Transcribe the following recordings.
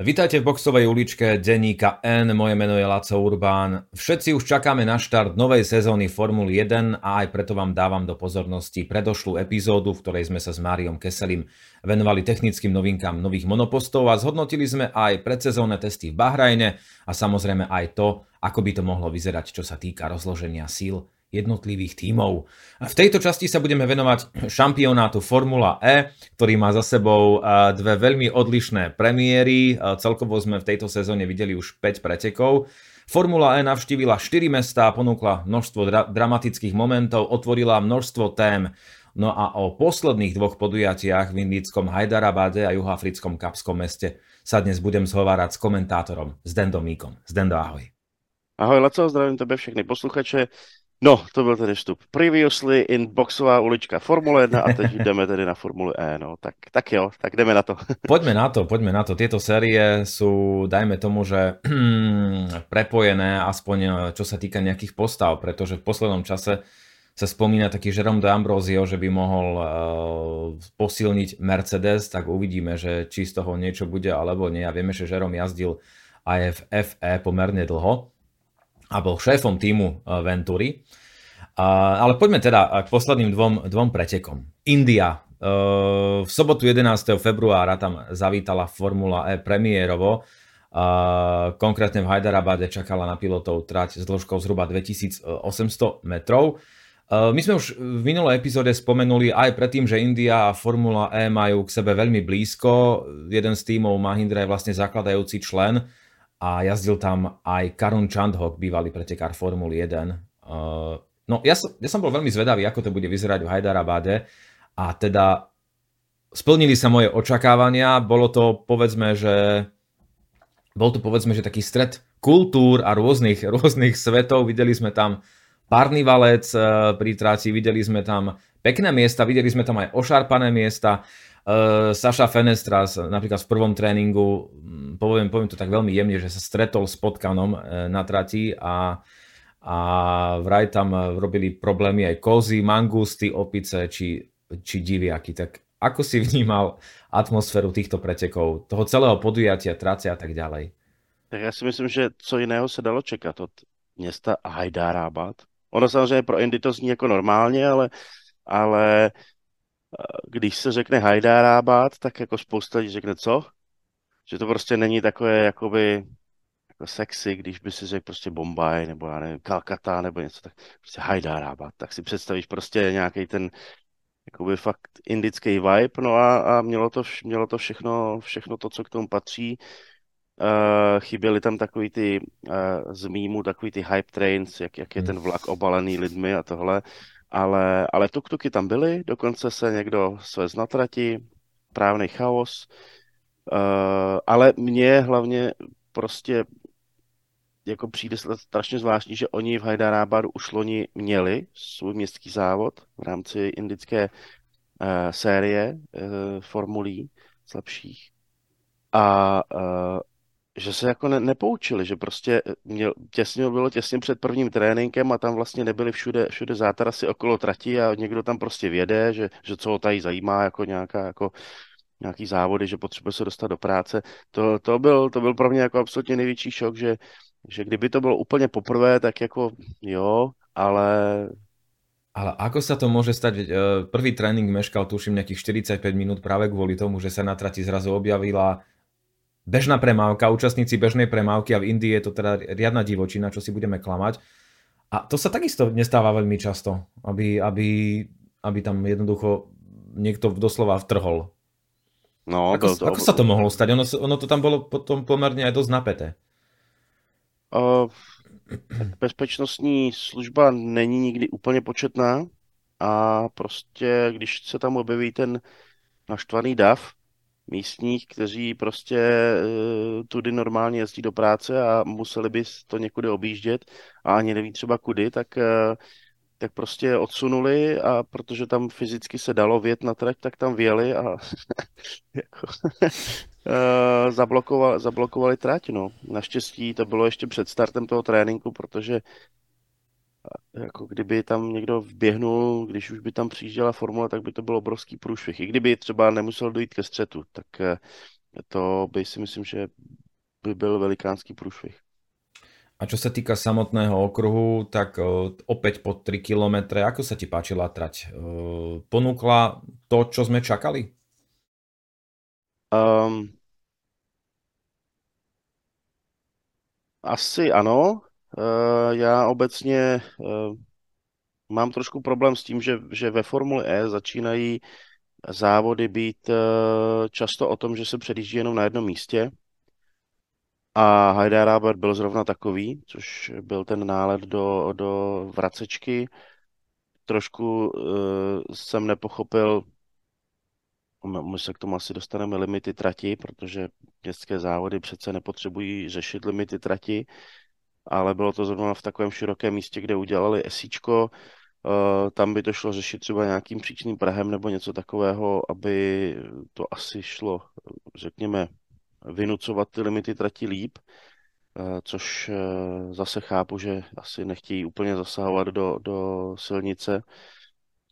Vítajte v boxovej uličke denníka N, moje meno je Laco Urbán. Všetci už čakáme na štart novej sezóny Formuly 1 a aj preto vám dávam do pozornosti predošlú epizódu, v ktorej sme sa s Máriom Keselim venovali technickým novinkám nových monopostov a zhodnotili sme aj predsezónne testy v Bahrajne a samozrejme aj to, ako by to mohlo vyzerať, čo sa týka rozloženia síl jednotlivých tímov. V tejto časti sa budeme venovať šampionátu Formula E, ktorý má za sebou dve veľmi odlišné premiéry. Celkovo sme v tejto sezóne videli už 5 pretekov. Formula E navštívila 4 mestá, ponúkla množstvo dra- dramatických momentov, otvorila množstvo tém. No a o posledných dvoch podujatiach v indickom Hyderabade a juhoafrickom Kapskom meste sa dnes budem zhovárať s komentátorom Zdendom Míkom. Zdendo, ahoj. Ahoj Laco, zdravím tebe všechny posluchače. No, to byl tedy vstup. Previously in boxová ulička Formule 1 a teď jdeme tedy na Formule E. No, tak, tak jo, tak jdeme na to. Poďme na to, poďme na to. Tieto série sú, dajme tomu, že prepojené, aspoň čo sa týka nejakých postav, pretože v poslednom čase sa spomína taký Jerome de Ambrosio, že by mohol uh, posilniť Mercedes, tak uvidíme, že či z toho niečo bude alebo nie. A vieme, že Jerome jazdil aj v FE pomerne dlho a bol šéfom týmu eh, Venturi. Ale poďme teda k posledným dvom, dvom pretekom. India. Eh, v sobotu 11. februára tam zavítala Formula E premiérovo. Konkrétne v Hyderabade čakala na pilotov trať s dĺžkou zhruba 2800 metrov. Eh, my sme už v minulej epizóde spomenuli aj predtým, že India a Formula E majú k sebe veľmi blízko. Jeden z tímov Mahindra je vlastne zakladajúci člen a jazdil tam aj Karun Chandhok, bývalý pretekár Formuly 1. Uh, no ja som, ja som bol veľmi zvedavý, ako to bude vyzerať v Hyderabade a teda splnili sa moje očakávania, bolo to povedzme, že bol to povedzme, že taký stred kultúr a rôznych, rôznych svetov, videli sme tam párny valec uh, pri tráci, videli sme tam pekné miesta, videli sme tam aj ošarpané miesta, Saša Fenestras napríklad v prvom tréningu, hm, poviem, poviem to tak veľmi jemne, že sa stretol s potkanom uh, na trati a, a vraj tam robili problémy aj kozy, mangusty, opice či, či diviaky. Tak ako si vnímal atmosféru týchto pretekov, toho celého podujatia, trace a tak ďalej? Tak já si myslím, že co jiného se dalo čekat od města Hyderabad. Ono samozřejmě pro Indy to zní jako normálně, ale, ale když se řekne Hajdárábad, tak jako spousta lidí řekne co? Že to prostě není takové jakoby jako sexy, když by si řekl prostě Bombaj nebo já nevím, Kalkata nebo něco tak, prostě Hajdárábad, tak si představíš prostě nějaký ten jakoby fakt indický vibe, no a, a mělo, to, mělo to všechno, všechno to, co k tomu patří. Uh, chyběly tam takový ty uh, z mýmu, takový ty hype trains, jak, jak je ten vlak obalený lidmi a tohle ale, ale tuk-tuky tam byly, dokonce se někdo svez na trati, právný chaos, uh, ale mně hlavně prostě jako přijde strašně zvláštní, že oni v Hyderabadu už loni měli svůj městský závod v rámci indické uh, série uh, formulí slabších. A že se jako ne, nepoučili, že prostě eh, měl, těsně bylo těsně před prvním tréninkem a tam vlastně nebyly všude, všude zátarasy okolo trati a někdo tam prostě věde, že, že co ho tady zajímá jako nějaká jako nějaký závody, že potřebuje se dostat do práce. To, to, byl, to byl pro mě jako absolutně největší šok, že, že kdyby to bylo úplně poprvé, tak jako jo, ale ale ako sa to môže stať? Eh, prvý trénink meškal, tuším, nejakých 45 minút práve kvôli tomu, že sa na trati zrazu objavila bežná premávka, účastníci bežnej premávky a v Indii je to teda riadna divočina, čo si budeme klamať. A to sa takisto nestáva veľmi často, aby, aby, aby tam jednoducho niekto doslova vtrhol. No, ako, to, to, ako sa to mohlo stať? Ono, ono to tam bolo potom pomerne aj dosť napäté. Uh, bezpečnostní služba není nikdy úplně početná a prostě, když se tam objeví ten naštvaný dav, místních, kteří prostě uh, tudy normálně jezdí do práce a museli by to někudy objíždět a ani neví třeba kudy, tak, uh, tak prostě odsunuli a protože tam fyzicky se dalo vjet na trať, tak tam věli a jako, uh, zablokovali, zablokovali trať. No. Naštěstí to bylo ještě před startem toho tréninku, protože jako kdyby tam někdo vběhnul, když už by tam přijížděla formule, tak by to byl obrovský průšvih. I kdyby třeba nemusel dojít ke střetu, tak, to by si myslím, že by byl velikánský průšvih. A čo sa týka samotného okruhu, tak opäť po 3 km, ako sa ti páčila trať? Ponúkla to, čo sme čakali? Um, asi ano. Uh, já obecně uh, mám trošku problém s tím, že, že ve Formule E začínají závody být uh, často o tom, že se předjíždí jenom na jednom místě a Hyderabad byl zrovna takový, což byl ten nálet do, do vracečky. Trošku uh, jsem nepochopil, my se k tomu asi dostaneme limity trati, protože městské závody přece nepotřebují řešit limity trati, ale bylo to zrovna v takovém širokém místě, kde udělali esíčko, Uh, tam by to šlo řešit třeba nějakým příčným prahem nebo něco takového, aby to asi šlo, řekněme, vynucovat ty limity trati líp, eh, což eh, zase chápu, že asi nechtějí úplně zasahovat do, do silnice,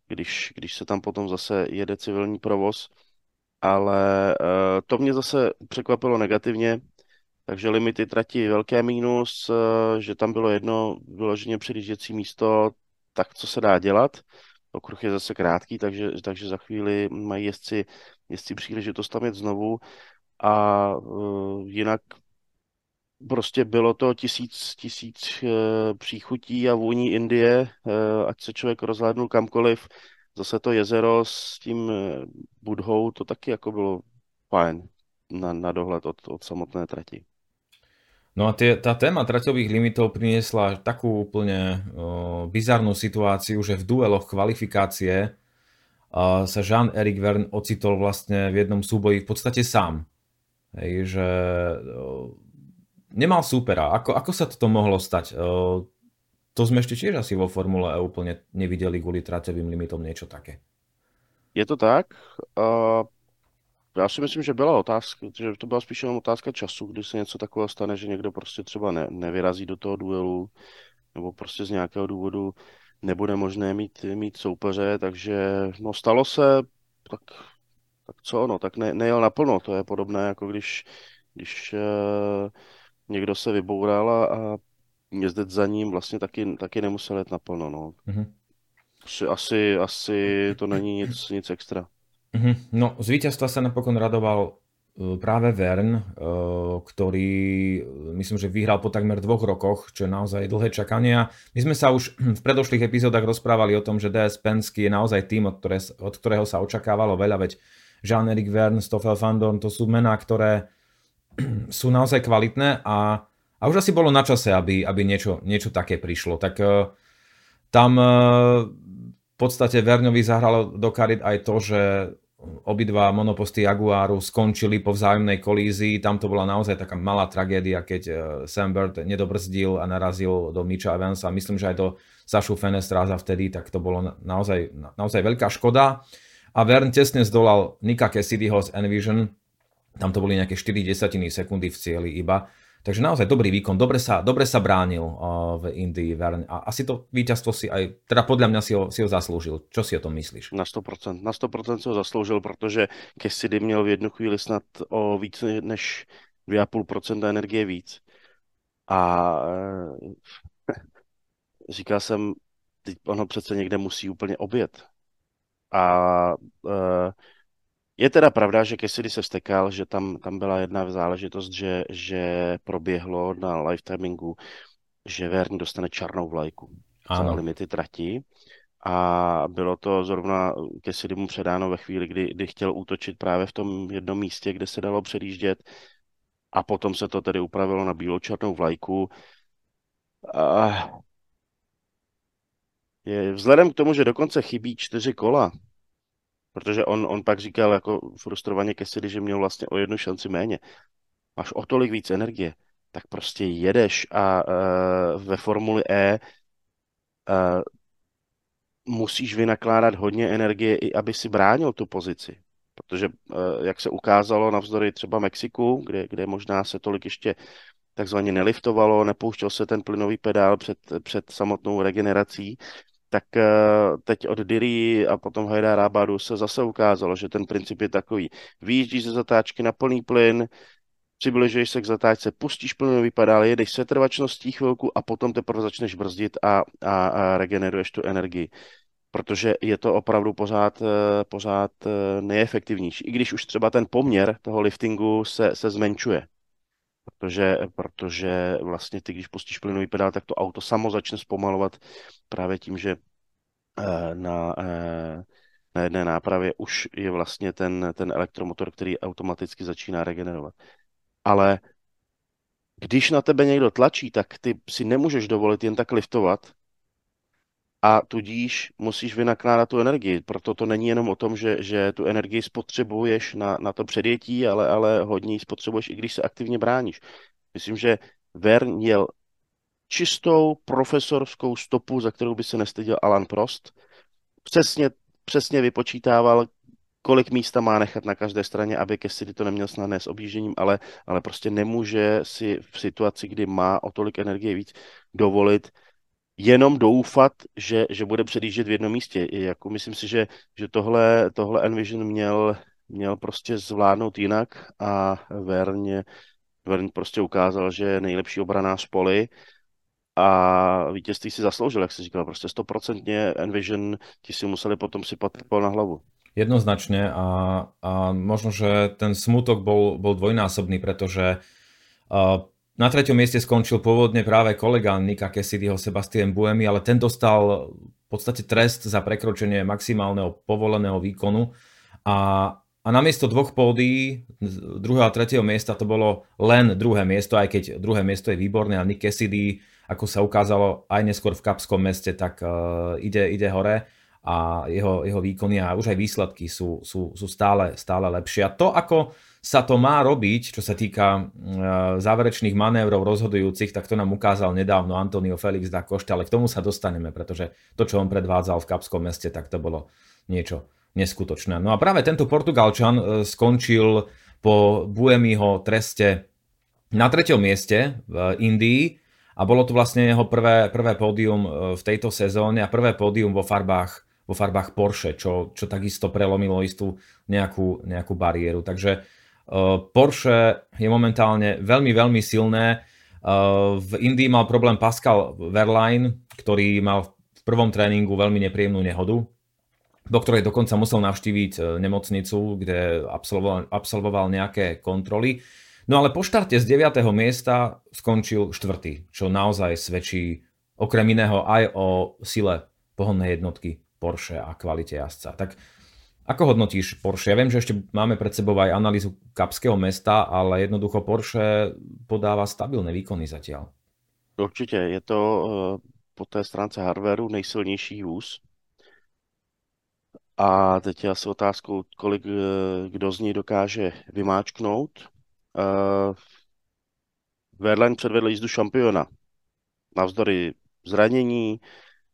když, když se tam potom zase jede civilní provoz. Ale eh, to mě zase překvapilo negativně, takže limity trati velké mínus, že tam bylo jedno vyloženě předjížděcí místo, tak co se dá dělat. Okruh je zase krátký, takže, takže za chvíli mají jezdci, jezdci příležitost tam jet znovu a uh, jinak prostě bylo to tisíc, tisíc uh, příchutí a vůní Indie, uh, ať se člověk rozhlédnul kamkoliv. Zase to jezero s tím Budhou, to taky jako bylo fajn na, na dohled od, od samotné trati. No a tie, tá téma traťových limitov priniesla takú úplne o, bizarnú situáciu, že v dueloch kvalifikácie o, sa Jean-Eric Verne ocitol vlastne v jednom súboji v podstate sám. Hej, že o, nemal súpera. Ako, ako sa toto mohlo stať? O, to sme ešte tiež asi vo Formule E úplne nevideli kvôli traťovým limitom niečo také. Je to tak. Uh, já si myslím, že byla otázka, že to byla spíš jenom otázka času, kdy se něco takového stane, že někdo prostě třeba ne, nevyrazí do toho duelu, nebo prostě z nějakého důvodu nebude možné mít, mít soupeře, takže no stalo se, tak tak co ono, tak ne, nejel naplno, to je podobné, jako když, když uh, někdo se vyboural a, a jezdit za ním vlastně taky, taky nemusel jet naplno, no. Mm-hmm. Asi, asi, asi to není nic, nic extra. Mm-hmm. No, z víťazstva sa napokon radoval e, práve Vern, e, ktorý myslím, že vyhral po takmer dvoch rokoch, čo je naozaj dlhé čakanie. My sme sa už v predošlých epizódach rozprávali o tom, že DS Penske je naozaj tým, od, ktoré, od ktorého sa očakávalo veľa, veď Jean-Eric Verne, Stoffel van Dorn, to sú mená, ktoré sú naozaj kvalitné a, a už asi bolo na čase, aby, aby niečo, niečo také prišlo. Tak tam v podstate Verňovi zahralo do karit aj to, že obidva monoposty Jaguaru skončili po vzájomnej kolízii. Tam to bola naozaj taká malá tragédia, keď uh, Sam Bird nedobrzdil a narazil do Mitcha Evansa. Myslím, že aj do Sašu Fenestráza vtedy, tak to bolo naozaj, naozaj veľká škoda a Vern tesne zdolal Nika Cassidyho z Envision, tam to boli nejaké 4 desatiny sekundy v cieli iba. Takže naozaj dobrý výkon, dobre sa, dobre sa bránil uh, v Indii a asi to víťazstvo si aj, teda podľa mňa si ho, si ho zaslúžil. Čo si o tom myslíš? Na 100%, na 100% si ho zasloužil, protože Cassidy měl v jednu chvíli snad o víc než 2,5% energie víc. A e, říkal jsem, teď ono přece někde musí úplně obět. A uh, je teda pravda, že Cassidy se vstekal, že tam, tam byla jedna záležitost, že, že proběhlo na lifetimingu, že Vern dostane čarnou vlajku ano. za limity trati. A bylo to zrovna Cassidy mu předáno ve chvíli, kdy, kdy chtěl útočit právě v tom jednom místě, kde se dalo předjíždět. A potom se to tedy upravilo na bílou černou vlajku. A je, vzhledem k tomu, že dokonce chybí čtyři kola, protože on, on pak říkal jako frustrovaně Cassidy, že měl vlastně o jednu šanci méně. Máš o tolik víc energie, tak prostě jedeš a uh, ve Formuli E uh, musíš vynakládat hodně energie, i aby si bránil tu pozici. Protože, uh, jak se ukázalo navzdory třeba Mexiku, kde, kde možná se tolik ještě takzvaně neliftovalo, nepouštěl se ten plynový pedál před, před samotnou regenerací, tak eh, teď od Diri a potom Hyderabadu se zase ukázalo, že ten princip je takový. Výjíždíš ze zatáčky na plný plyn, přibližuješ se k zatáčce, pustíš plynový pedál, jedeš setrvačností chvilku a potom teprve začneš brzdit a, a, a regeneruješ tu energii. Protože je to opravdu pořád, eh, pořád eh, nejefektivnější. I když už třeba ten poměr toho liftingu se, se zmenšuje. Protože, protože vlastně ty, když pustíš plynový pedál, tak to auto samo začne zpomalovat právě tím, že eh, na, na jedné nápravě už je vlastně ten, ten elektromotor, který automaticky začíná regenerovat. Ale když na tebe někdo tlačí, tak ty si nemůžeš dovolit jen tak liftovat a tudíž musíš vynakládat tu energii. Proto to není jenom o tom, že, že tu energii spotřebuješ na, na to předjetí, ale, ale hodně ji spotřebuješ, i když se aktivně bráníš. Myslím, že Vern měl čistou profesorskou stopu, za kterou by se nestyděl Alan Prost. Přesně, přesně vypočítával, kolik místa má nechat na každé straně, aby Cassidy to neměl snadné s objížením, ale, ale prostě nemůže si v situaci, kdy má o tolik energie víc, dovolit jenom doufat, že, že bude předjíždět v jednom místě. Jako myslím si, že, že tohle, tohle Envision měl, měl prostě zvládnout jinak a Verně, Vern prostě ukázal, že je nejlepší obranář poli a vítězství si zasloužil, jak se říkal, prostě stoprocentně Envision, ti si museli potom sypat na hlavu. Jednoznačne a, a možno, že ten smutok bol, bol dvojnásobný, pretože uh, na treťom mieste skončil pôvodne práve kolega Nika Cassidyho Sebastian Buemi, ale ten dostal v podstate trest za prekročenie maximálneho povoleného výkonu a, a namiesto dvoch pódií, druhého a tretieho miesta to bolo len druhé miesto, aj keď druhé miesto je výborné a Nick Cassidy, ako sa ukázalo aj neskôr v Kapskom meste, tak uh, ide, ide hore a jeho, jeho výkony a už aj výsledky sú, sú, sú stále, stále lepšie. A to, ako sa to má robiť, čo sa týka e, záverečných manévrov rozhodujúcich, tak to nám ukázal nedávno Antonio Felix da Costa, ale k tomu sa dostaneme, pretože to, čo on predvádzal v Kapskom meste, tak to bolo niečo neskutočné. No a práve tento Portugalčan e, skončil po Buemiho treste na treťom mieste v Indii a bolo to vlastne jeho prvé, prvé pódium v tejto sezóne a prvé pódium vo farbách vo farbách Porsche, čo, čo takisto prelomilo istú nejakú, nejakú bariéru. Takže Porsche je momentálne veľmi, veľmi silné. Uh, v Indii mal problém Pascal Verlaine, ktorý mal v prvom tréningu veľmi nepríjemnú nehodu, do ktorej dokonca musel navštíviť uh, nemocnicu, kde absolvoval, absolvoval nejaké kontroly. No ale po štarte z 9. miesta skončil štvrtý, čo naozaj svedčí okrem iného aj o sile pohonnej jednotky Porsche a kvalite jazdca. Tak ako hodnotíš Porsche? Ja viem, že ešte máme pred sebou aj analýzu Kapského mesta, ale jednoducho Porsche podáva stabilné výkony zatiaľ. Určitě, je to eh, po té stránce hardwareu nejsilnější vůz. A teď je asi otázkou, kolik eh, kdo z ní dokáže vymáčknout. Verlaine předvedl jízdu šampiona. Navzdory zranění,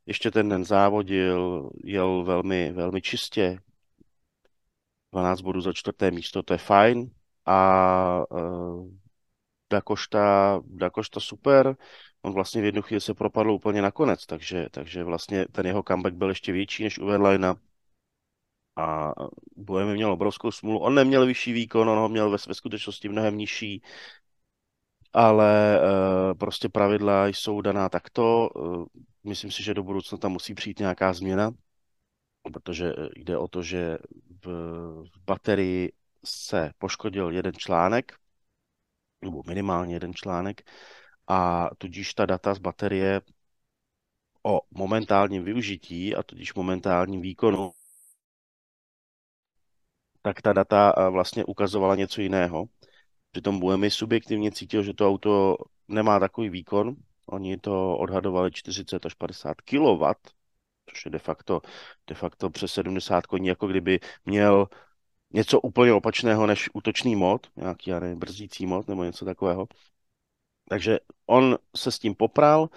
ještě ten den závodil, jel velmi, velmi čistě, 12 bodů za čtvrté místo, to je fajn. A uh, Dakošta, Dakošta super, on vlastně v jednu chvíli se propadl úplně nakonec, takže, takže vlastně ten jeho comeback byl ještě větší než u Verlaina. A Bohemi měl obrovskou smůlu. On neměl vyšší výkon, on ho měl ve, ve skutečnosti mnohem nižší, ale uh, prostě pravidla jsou daná takto. Uh, myslím si, že do budoucna tam musí přijít nějaká změna, protože jde o to, že v, baterii se poškodil jeden článek, nebo minimálně jeden článek, a tudíž ta data z baterie o momentálním využití a tudíž momentálním výkonu, tak ta data vlastně ukazovala něco jiného. Přitom Buemi subjektivně cítil, že to auto nemá takový výkon, Oni to odhadovali 40 až 50 kW, což je de facto, de facto přes 70 koní, jako kdyby měl něco úplně opačného než útočný mod, nějaký, já nevím, brzdící mod nebo něco takového. Takže on se s tím popral,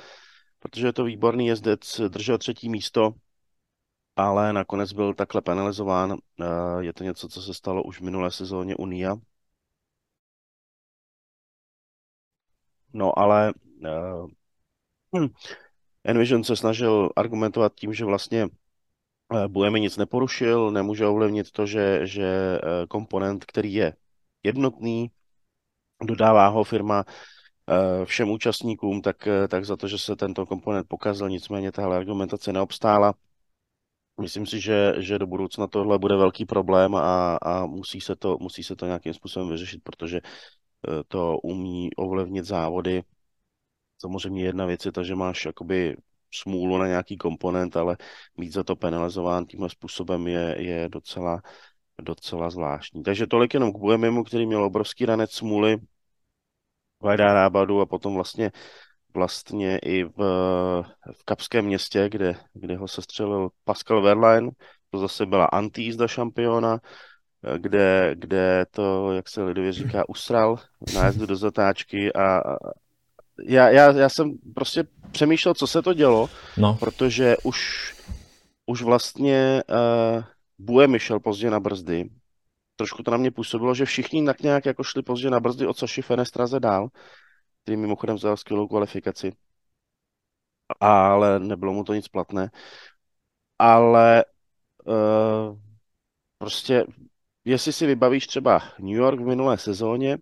protože je to výborný jezdec, držel třetí místo, ale nakonec byl takhle penalizován. Eh, je to něco, co se stalo už v minulé sezóně Unia. No ale eh, Hm. Envision se snažil argumentovat tím, že vlastně eh, Buemi nic neporušil, nemůže ovlivnit to, že, že eh, komponent, který je jednotný, dodává ho firma eh, všem účastníkům, tak, tak za to, že se tento komponent pokazil, nicméně tahle argumentace neobstála. Myslím si, že, že do budoucna tohle bude velký problém a, a musí, se to, musí se to nějakým způsobem vyřešit, protože to umí ovlivnit závody Samozřejmě jedna věc je ta, že máš jakoby smůlu na nějaký komponent, ale být za to penalizován tímhle způsobem je, je docela, docela zvláštní. Takže tolik jenom k Buemimu, který měl obrovský ranec smůly v Rábadu a potom vlastně vlastně i v, v Kapském městě, kde, kde ho sestřelil Pascal Verlaine, to zase byla anti-jízda šampiona, kde, kde to, jak se lidově říká, usral nájezdu do zatáčky a, já, já, já jsem prostě přemýšlel, co se to dělo, no. protože už, už vlastně uh, Bue šel pozdě na brzdy. Trošku to na mě působilo, že všichni tak nějak jako šli pozdě na brzdy od Saši Fenestraze dál, který mimochodem vzal skvělou kvalifikaci. Ale nebylo mu to nic platné. Ale uh, prostě, jestli si vybavíš třeba New York v minulé sezóně,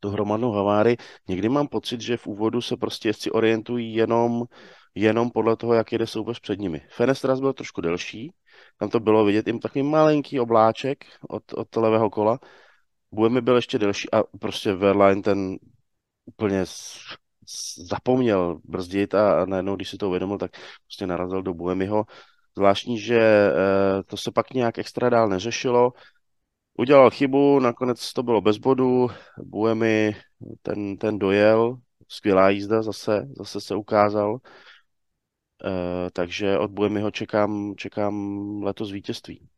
tu hromadnou havárii. Někdy mám pocit, že v úvodu se prostě jezdci orientují jenom, jenom podle toho, jak jede soupeř před nimi. Fenestras byl trošku delší, tam to bylo vidět jim takový malinký obláček od, od levého kola. Buemi byl ještě delší a prostě Verline ten úplně zapomněl brzdit a, a najednou, když si to uvědomil, tak prostě narazil do Buemiho. Zvláštní, že e, to se pak nějak extra dál neřešilo udělal chybu, nakonec to bylo bez bodu, Buemi ten, ten dojel, skvělá jízda zase, zase se ukázal, e, takže od Buemiho čekám, čekám letos vítězství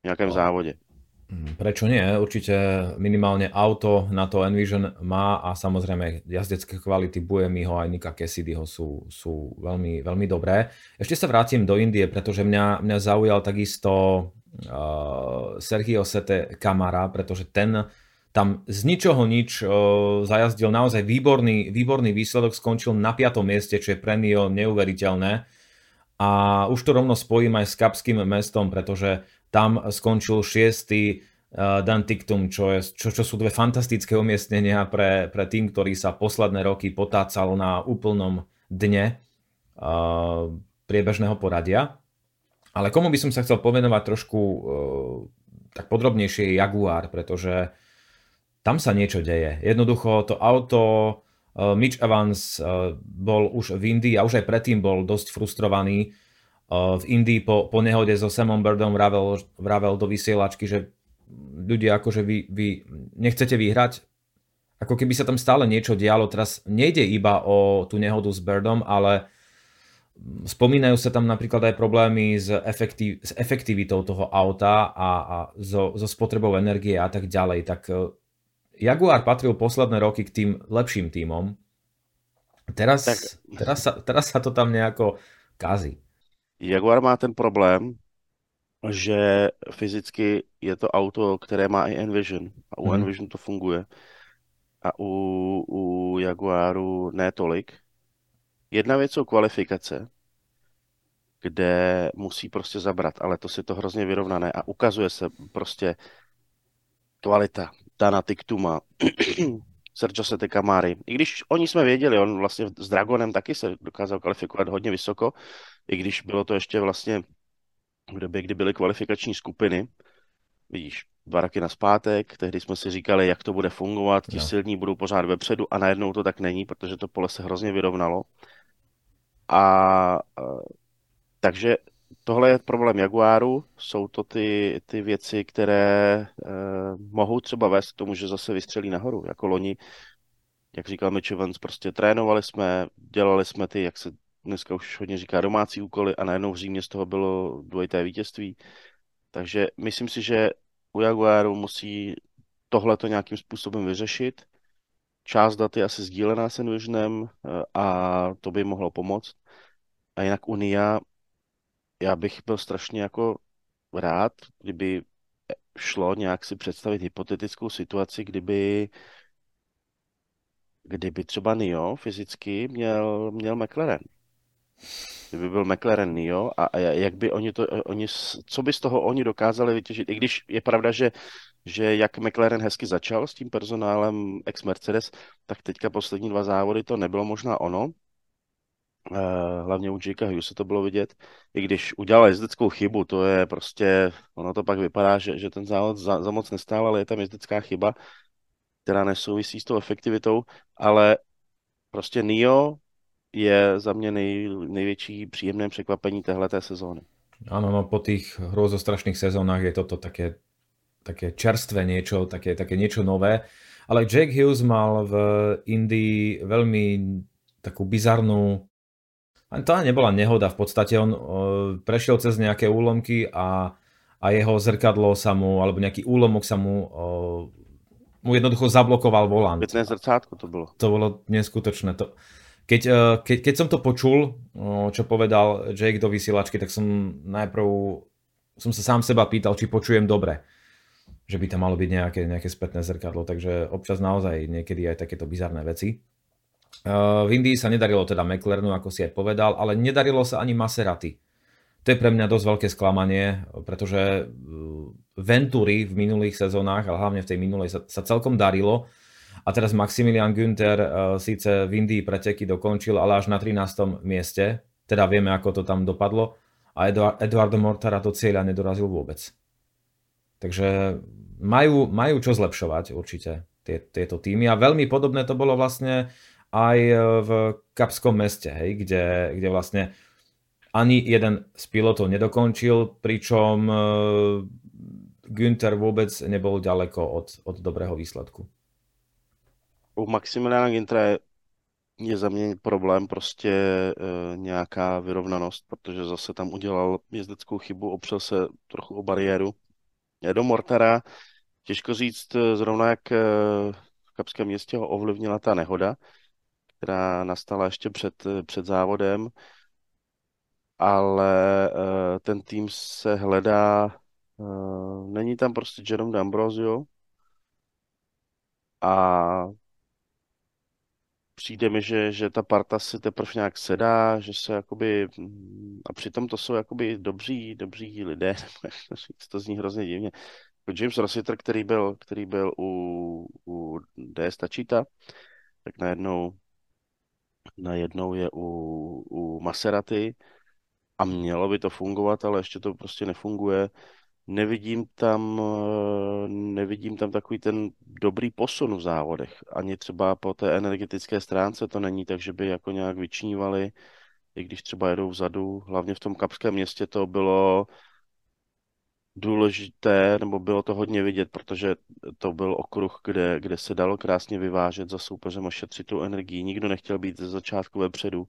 v nějakém no. závodě. Hmm, prečo nie? Určite minimálne auto na to Envision má a samozrejme jazdecké kvality Buemiho aj Nika Cassidyho sú, sú veľmi, veľmi dobré. Ešte sa vrátim do Indie, pretože mňa, mňa zaujal takisto uh, Sergio Sete Kamara, pretože ten tam z ničoho nič uh, zajazdil naozaj výborný, výborný výsledok, skončil na 5. mieste, čo je pre neuveriteľné. A už to rovno spojím aj s Kapským mestom, pretože tam skončil 6. Uh, Dan Tiktum, čo, je, čo, čo sú dve fantastické umiestnenia pre, pre tým, ktorý sa posledné roky potácal na úplnom dne uh, priebežného poradia. Ale komu by som sa chcel povenovať trošku uh, tak podrobnejšie je Jaguar, pretože tam sa niečo deje. Jednoducho to auto, uh, Mitch Evans uh, bol už v Indii a už aj predtým bol dosť frustrovaný. Uh, v Indii po, po nehode so Samom Birdom vravel, vravel do vysielačky, že ľudia akože vy, vy nechcete vyhrať, ako keby sa tam stále niečo dialo. Teraz nejde iba o tú nehodu s Birdom, ale spomínajú sa tam napríklad aj problémy s, efektiv, s efektivitou toho auta a, a so, so spotrebou energie a tak ďalej. Tak e, Jaguar patril posledné roky k tým lepším týmom. Teraz, tak... teraz, sa, teraz sa to tam nejako kazí. Jaguar má ten problém, že fyzicky je to auto, které má i Envision. A u mm. Envision to funguje. A u, u Jaguaru ne tolik. Jedna věc jsou kvalifikace, kde musí prostě zabrat, ale to si to hrozně vyrovnané a ukazuje se prostě kvalita Dana Tiktuma, Sergio Sete Kamary. I když oni jsme věděli, on vlastně s Dragonem taky se dokázal kvalifikovat hodně vysoko, i když bylo to ještě vlastně v době, kdy byly kvalifikační skupiny, vidíš, dva roky na zpátek, tehdy jsme si říkali, jak to bude fungovat, ti no. silní budou pořád vepředu a najednou to tak není, protože to pole se hrozně vyrovnalo. A takže tohle je problém Jaguaru, jsou to ty, ty věci, které e, mohou třeba vést k tomu, že zase vystřelí nahoru, jako loni, jak říkal Mitch Evans, prostě trénovali jsme, dělali jsme ty, jak se dneska už hodně říká, domácí úkoly a najednou v Římě z toho bylo dvojité vítězství. Takže myslím si, že u Jaguaru musí tohle to nějakým způsobem vyřešit. Část dat je asi sdílená s Envisionem eh, a to by mohlo pomoct. A jinak Unia, já bych byl strašně jako rád, kdyby šlo nějak si představit hypotetickou situaci, kdyby kdyby třeba Nio fyzicky měl, měl McLaren. Kdyby byl McLaren Nio a, a jak by oni to, oni, co by z toho oni dokázali vytěžit, i když je pravda, že, že jak McLaren hezky začal s tím personálem ex-Mercedes, tak teďka poslední dva závody to nebylo možná ono, hlavně u Jakea Hughes to bylo vidět, i když udělal jezdeckou chybu, to je prostě, ono to pak vypadá, že, že ten závod za, za moc nestál, ale je tam jezdecká chyba, která nesouvisí s tou efektivitou, ale prostě Nio je za mě nej, největší příjemné překvapení téhleté sezóny. Áno, no po tých hrozostrašných sezónach je toto také, také čerstvé niečo, také, také niečo nové. Ale Jack Hughes mal v Indii veľmi takú bizarnú ani to nebola nehoda, v podstate on prešiel cez nejaké úlomky a, a jeho zrkadlo sa mu, alebo nejaký úlomok sa mu mu jednoducho zablokoval volant. Pěkné zrcátko to bolo. To bolo neskutočné. To, keď, uh, keď, keď som to počul, čo povedal Jake do vysielačky, tak som najprv som sa sám seba pýtal, či počujem dobre že by tam malo byť nejaké, nejaké spätné zrkadlo, takže občas naozaj niekedy aj takéto bizarné veci. Eh, v Indii sa nedarilo teda McLarenu, ako si aj povedal, ale nedarilo sa ani Maserati. To je pre mňa dosť veľké sklamanie, pretože eh, Venturi v minulých sezónach, ale hlavne v tej minulej sa, sa celkom darilo. A teraz Maximilian Günther uh, síce v Indii preteky dokončil, ale až na 13. mieste. Teda vieme, ako to tam dopadlo. A Eduard, Eduardo Mortara do cieľa nedorazil vôbec. Takže majú, majú čo zlepšovať určite tie, tieto týmy. A veľmi podobné to bolo vlastne aj e, v Kapskom meste, hej, kde, kde vlastne ani jeden z pilotov nedokončil, pričom e, Günther vôbec nebol ďaleko od, od dobrého výsledku. U Maximiliana Gintra je za mě problém prostě e, nějaká vyrovnanost, protože zase tam udělal jezdeckou chybu, opřel se trochu o bariéru. Do Mortara těžko říct zrovna, jak v Kapském městě ho ovlivnila ta nehoda, která nastala ještě před, před závodem, ale uh, ten tým se hledá, uh, není tam prostě Jerome D'Ambrosio a přijde mi, že, že ta parta si teprve nějak sedá, že se jakoby, mm, a přitom to jsou jakoby dobří, dobří lidé, to zní hrozně divně. Jako James Rossiter, který byl, který byl u, u DS Tachita, tak najednou najednou je u, u Maserati a mělo by to fungovat, ale ještě to prostě nefunguje. Nevidím tam, eh, nevidím tam takový ten dobrý posun v závodech. Ani třeba po té energetické stránce to není tak, že by jako nějak vyčnívali, i když třeba jedou vzadu. Hlavně v tom kapském městě to bylo důležité, nebo bylo to hodně vidět, protože to byl okruh, kde, kde se dalo krásně vyvážet za soupeřem a šetřit tu energii. Nikdo nechtěl být ze začátku vepředu.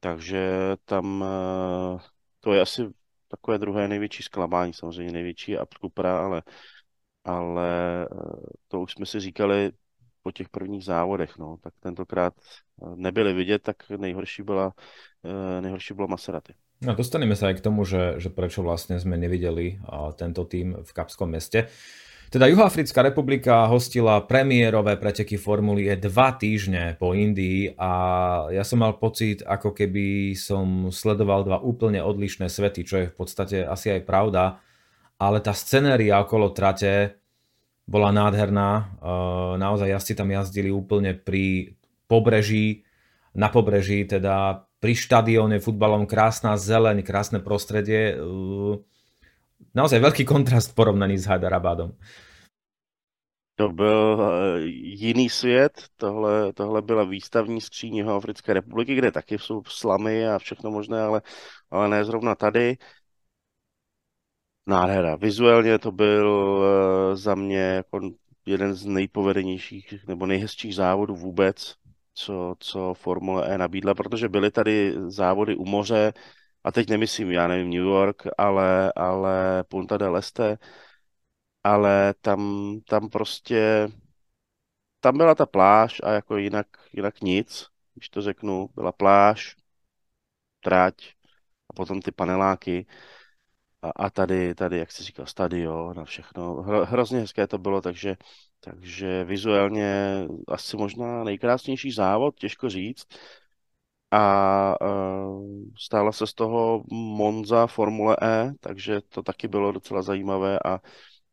Takže tam eh, to je asi takové druhé největší zklamání, samozřejmě největší a Cupra, ale, ale eh, to už jsme si říkali po těch prvních závodech, no, tak tentokrát eh, nebyly vidět, tak nejhorší byla, nejhorší bylo Maserati. No dostaneme sa aj k tomu, že, že prečo vlastne sme nevideli tento tým v Kapskom meste. Teda Juhoafrická republika hostila premiérové preteky Formuly E dva týždne po Indii a ja som mal pocit, ako keby som sledoval dva úplne odlišné svety, čo je v podstate asi aj pravda, ale tá scenéria okolo trate bola nádherná. Naozaj jazdci tam jazdili úplne pri pobreží, na pobreží teda pri štadióne futbalom krásna zeleň, krásne prostredie. Naozaj veľký kontrast v porovnaní s Hyderabadom. To byl eh, jiný svět, tohle, tohle byla výstavní skříň Africké republiky, kde taky jsou slamy a všechno možné, ale, ale ne zrovna tady. Nádhera. Vizuálně to byl eh, za mě jako jeden z nejpovedenějších nebo nejhezčích závodů vůbec co, co Formule E nabídla, protože byly tady závody u moře, a teď nemyslím, já nevím, New York, ale, ale Punta del Este, ale tam, tam prostě, tam byla ta pláž a jako jinak, jinak nic, když to řeknu, byla pláž, trať a potom ty paneláky a, a tady, tady, jak jsi říkal, stadion a všechno. Hro, hrozně hezké to bylo, takže Takže vizuálně asi možná nejkrásnější závod, těžko říct. A uh, stála se z toho Monza Formule E, takže to taky bylo docela zajímavé a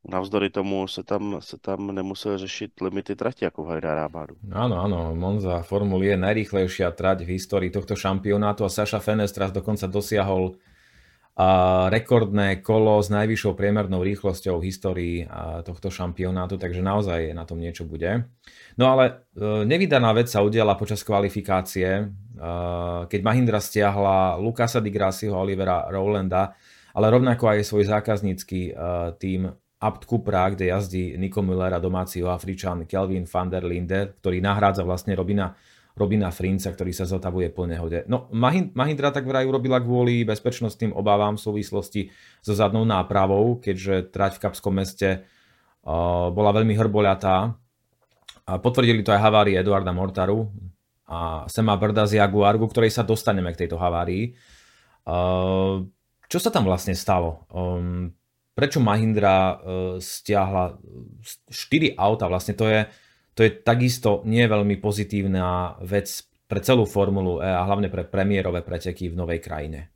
navzdory tomu se tam, se tam nemusel řešit limity trati ako v Hyderabadu. Áno, áno, Monza Formule je najrýchlejšia trať v histórii tohto šampionátu a Saša Fenestras dokonca dosiahol rekordné kolo s najvyššou priemernou rýchlosťou v histórii tohto šampionátu, takže naozaj na tom niečo bude. No ale e, nevydaná vec sa udiala počas kvalifikácie, e, keď Mahindra stiahla Lukasa Di Grassiho, Olivera Rowlanda, ale rovnako aj svoj zákaznícky e, tým Abt Cupra, kde jazdí Nico Müller a domáci Afričan Kelvin van der Linde, ktorý nahrádza vlastne Robina, Robina Frinca, ktorý sa zotavuje po nehode. No, Mahindra tak vraj urobila kvôli bezpečnostným obávam v súvislosti so zadnou nápravou, keďže trať v Kapskom meste bola veľmi hrboľatá. A potvrdili to aj havárii Eduarda Mortaru a Sema Brda z Jaguaru, ktorej sa dostaneme k tejto havárii. Čo sa tam vlastne stalo? Um, prečo Mahindra uh, stiahla 4 auta, vlastne to je, to je takisto nie veľmi pozitívna vec pre celú Formulu E a hlavne pre premiérové preteky v novej krajine.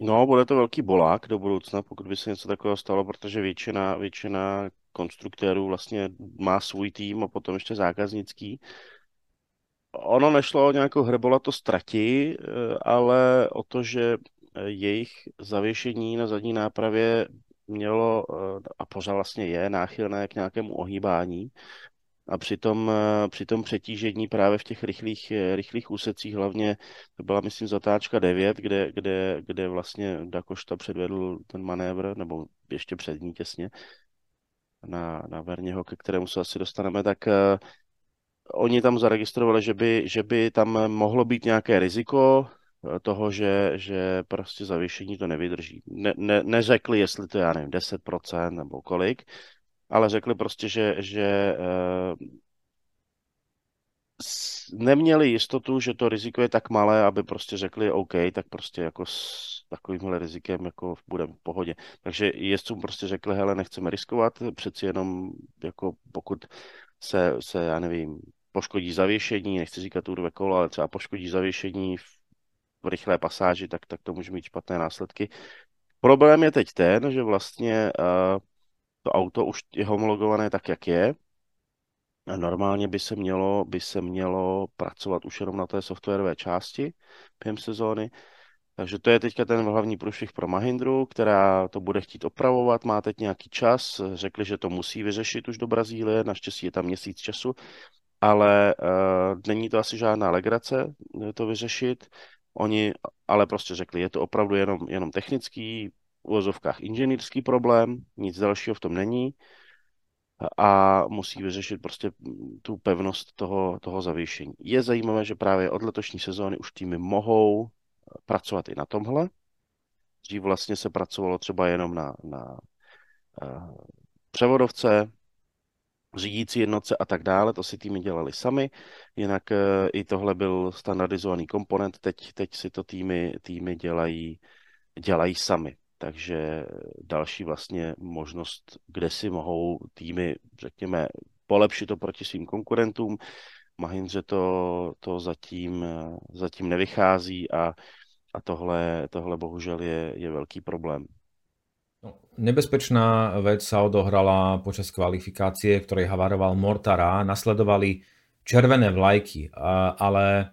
No, bude to velký bolák do budoucna, pokud by se něco takového stalo, protože většina, většina konstruktérů vlastně má svůj tým a potom ještě zákaznický. Ono nešlo o nějakou hrebolatost trati, eh, ale o to, že jejich zavěšení na zadní nápravě mělo eh, a pořád vlastně je náchylné k nějakému ohýbání. A při tom, eh, při tom přetížení právě v těch rychlých, eh, rychlých úsecích, hlavně to byla, myslím, zatáčka 9, kde, kde, kde vlastně Dakošta předvedl ten manévr, nebo ještě před ní těsně, na, na Verněho, ke kterému se asi dostaneme, tak uh, oni tam zaregistrovali, že by, že by tam mohlo být nějaké riziko, toho, že, že prostě zavěšení to nevydrží. Ne, ne, neřekli, jestli to je, já nevím, 10% nebo kolik, ale řekli prostě, že, že uh, neměli jistotu, že to riziko je tak malé, aby prostě řekli OK, tak prostě jako s takovýmhle rizikem jako budeme v pohodě. Takže jezdcům prostě řekli, hele, nechceme riskovat, přeci jenom jako pokud se, se já nevím, poškodí zavěšení, nechci říkat urve kolo, ale třeba poškodí zavěšení v v rychlé pasáži, tak, tak to může mít špatné následky. Problém je teď ten, že vlastně uh, to auto už je homologované tak, jak je. A normálně by se mělo, by se mělo pracovat už jenom na té softwarové části během sezóny. Takže to je teďka ten hlavní průšvih pro Mahindru, která to bude chtít opravovat, má teď nějaký čas, řekli, že to musí vyřešit už do Brazílie, naštěstí je tam měsíc času, ale uh, není to asi žádná legrace to vyřešit. Oni ale prostě řekli, je to opravdu jenom, jenom technický, uvozovkách inženýrský problém, nic dalšího v tom není a musí vyřešit prostě tu pevnost toho, toho zavýšení. Je zajímavé, že právě od letošní sezóny už týmy mohou pracovat i na tomhle. Dřív vlastně se pracovalo třeba jenom na, na uh, převodovce, řídící jednotce a tak dále, to si týmy dělali sami, jinak eh, i tohle byl standardizovaný komponent, teď, teď si to týmy, týmy dělají, dělají sami. Takže další vlastně možnost, kde si mohou týmy, řekněme, polepšit to proti svým konkurentům. Mahindře to, to zatím, zatím nevychází a, a tohle, tohle bohužel je, je velký problém. No, nebezpečná vec sa odohrala počas kvalifikácie, ktorej havaroval Mortara. Nasledovali červené vlajky, ale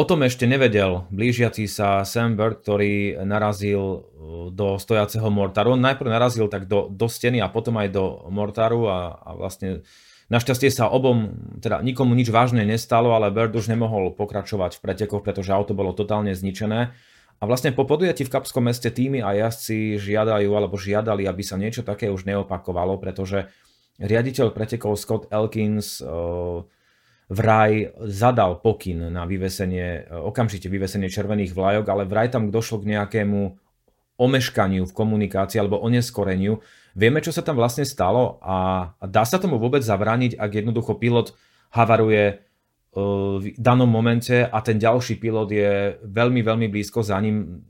o tom ešte nevedel blížiaci sa Sam Bird, ktorý narazil uh, do stojaceho Mortaru. On najprv narazil tak do, do steny a potom aj do Mortaru a, a vlastne Našťastie sa obom, teda nikomu nič vážne nestalo, ale Bird už nemohol pokračovať v pretekoch, pretože auto bolo totálne zničené. A vlastne po podujatí v Kapskom meste týmy a jazdci žiadajú alebo žiadali, aby sa niečo také už neopakovalo, pretože riaditeľ pretekov Scott Elkins uh, vraj zadal pokyn na vyvesenie, uh, okamžite vyvesenie červených vlajok, ale vraj tam došlo k nejakému omeškaniu v komunikácii alebo oneskoreniu. Vieme, čo sa tam vlastne stalo a dá sa tomu vôbec zabrániť, ak jednoducho pilot havaruje v danom momente a ten ďalší pilot je veľmi, veľmi blízko za ním,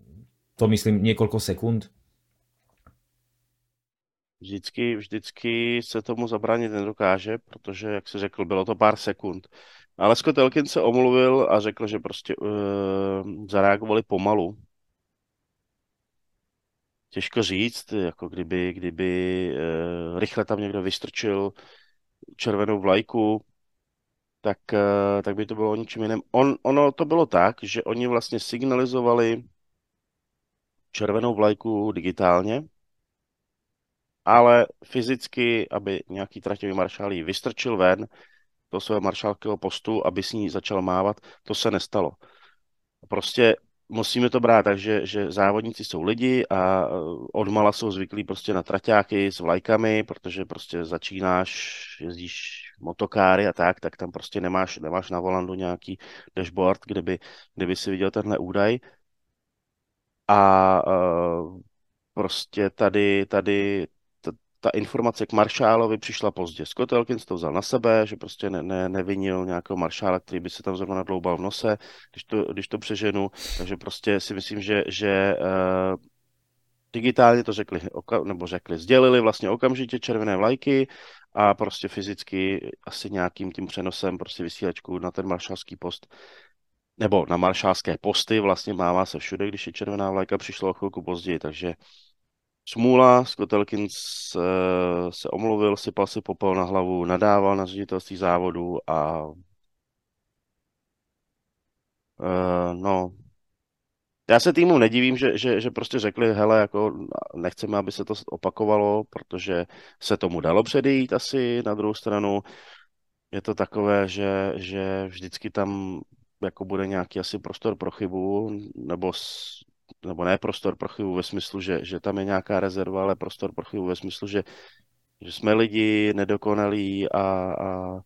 to myslím niekoľko sekúnd? Vždycky, vždycky se tomu zabránit nedokáže, protože, jak se řekl, bylo to pár sekund. Ale Scott Elkin se omluvil a řekl, že prostě uh, zareagovali pomalu. Těžko říct, jako kdyby, kdyby uh, rychle tam někdo vystrčil červenou vlajku, tak, uh, tak by to bylo o ničem jiném. On, ono to bylo tak, že oni vlastně signalizovali červenou vlajku digitálně, ale fyzicky, aby nějaký traťový maršál ji vystrčil ven do svého maršálského postu, aby s ní začal mávat, to se nestalo. Prostě musíme to brát tak, že, že závodníci jsou lidi a odmala jsou zvyklí prostě na traťáky s vlajkami, protože prostě začínáš, jezdíš motokáry a tak, tak tam prostě nemáš, nemáš na volandu nějaký dashboard, kde by, kde by si viděl tenhle údaj. A uh, prostě tady, tady ta informace k maršálovi přišla pozdě. Scott Elkins to vzal na sebe, že prostě ne, ne, nevinil nějakého maršála, který by se tam zrovna nadloubal v nose, když to, když to přeženu. Takže prostě si myslím, že, že uh, digitálně to řekli, nebo řekli, sdělili vlastně okamžitě červené vlajky a prostě fyzicky asi nějakým tím přenosem prostě vysílačku na ten maršálský post nebo na maršálské posty vlastně mává se všude, když je červená vlajka, přišlo o chvilku později, takže smůla, Scott Elkins se, se omluvil, sypal si popel na hlavu, nadával na ředitelství závodu a uh, no, já se týmu nedivím, že, že, že prostě řekli, hele, jako nechceme, aby se to opakovalo, protože se tomu dalo předejít asi na druhou stranu. Je to takové, že, že vždycky tam jako bude nějaký asi prostor pro chybu, nebo nebo ne prostor pro chybu ve smyslu, že, že tam je nějaká rezerva, ale prostor pro chybu ve smyslu, že, že jsme lidi nedokonalí a, a, a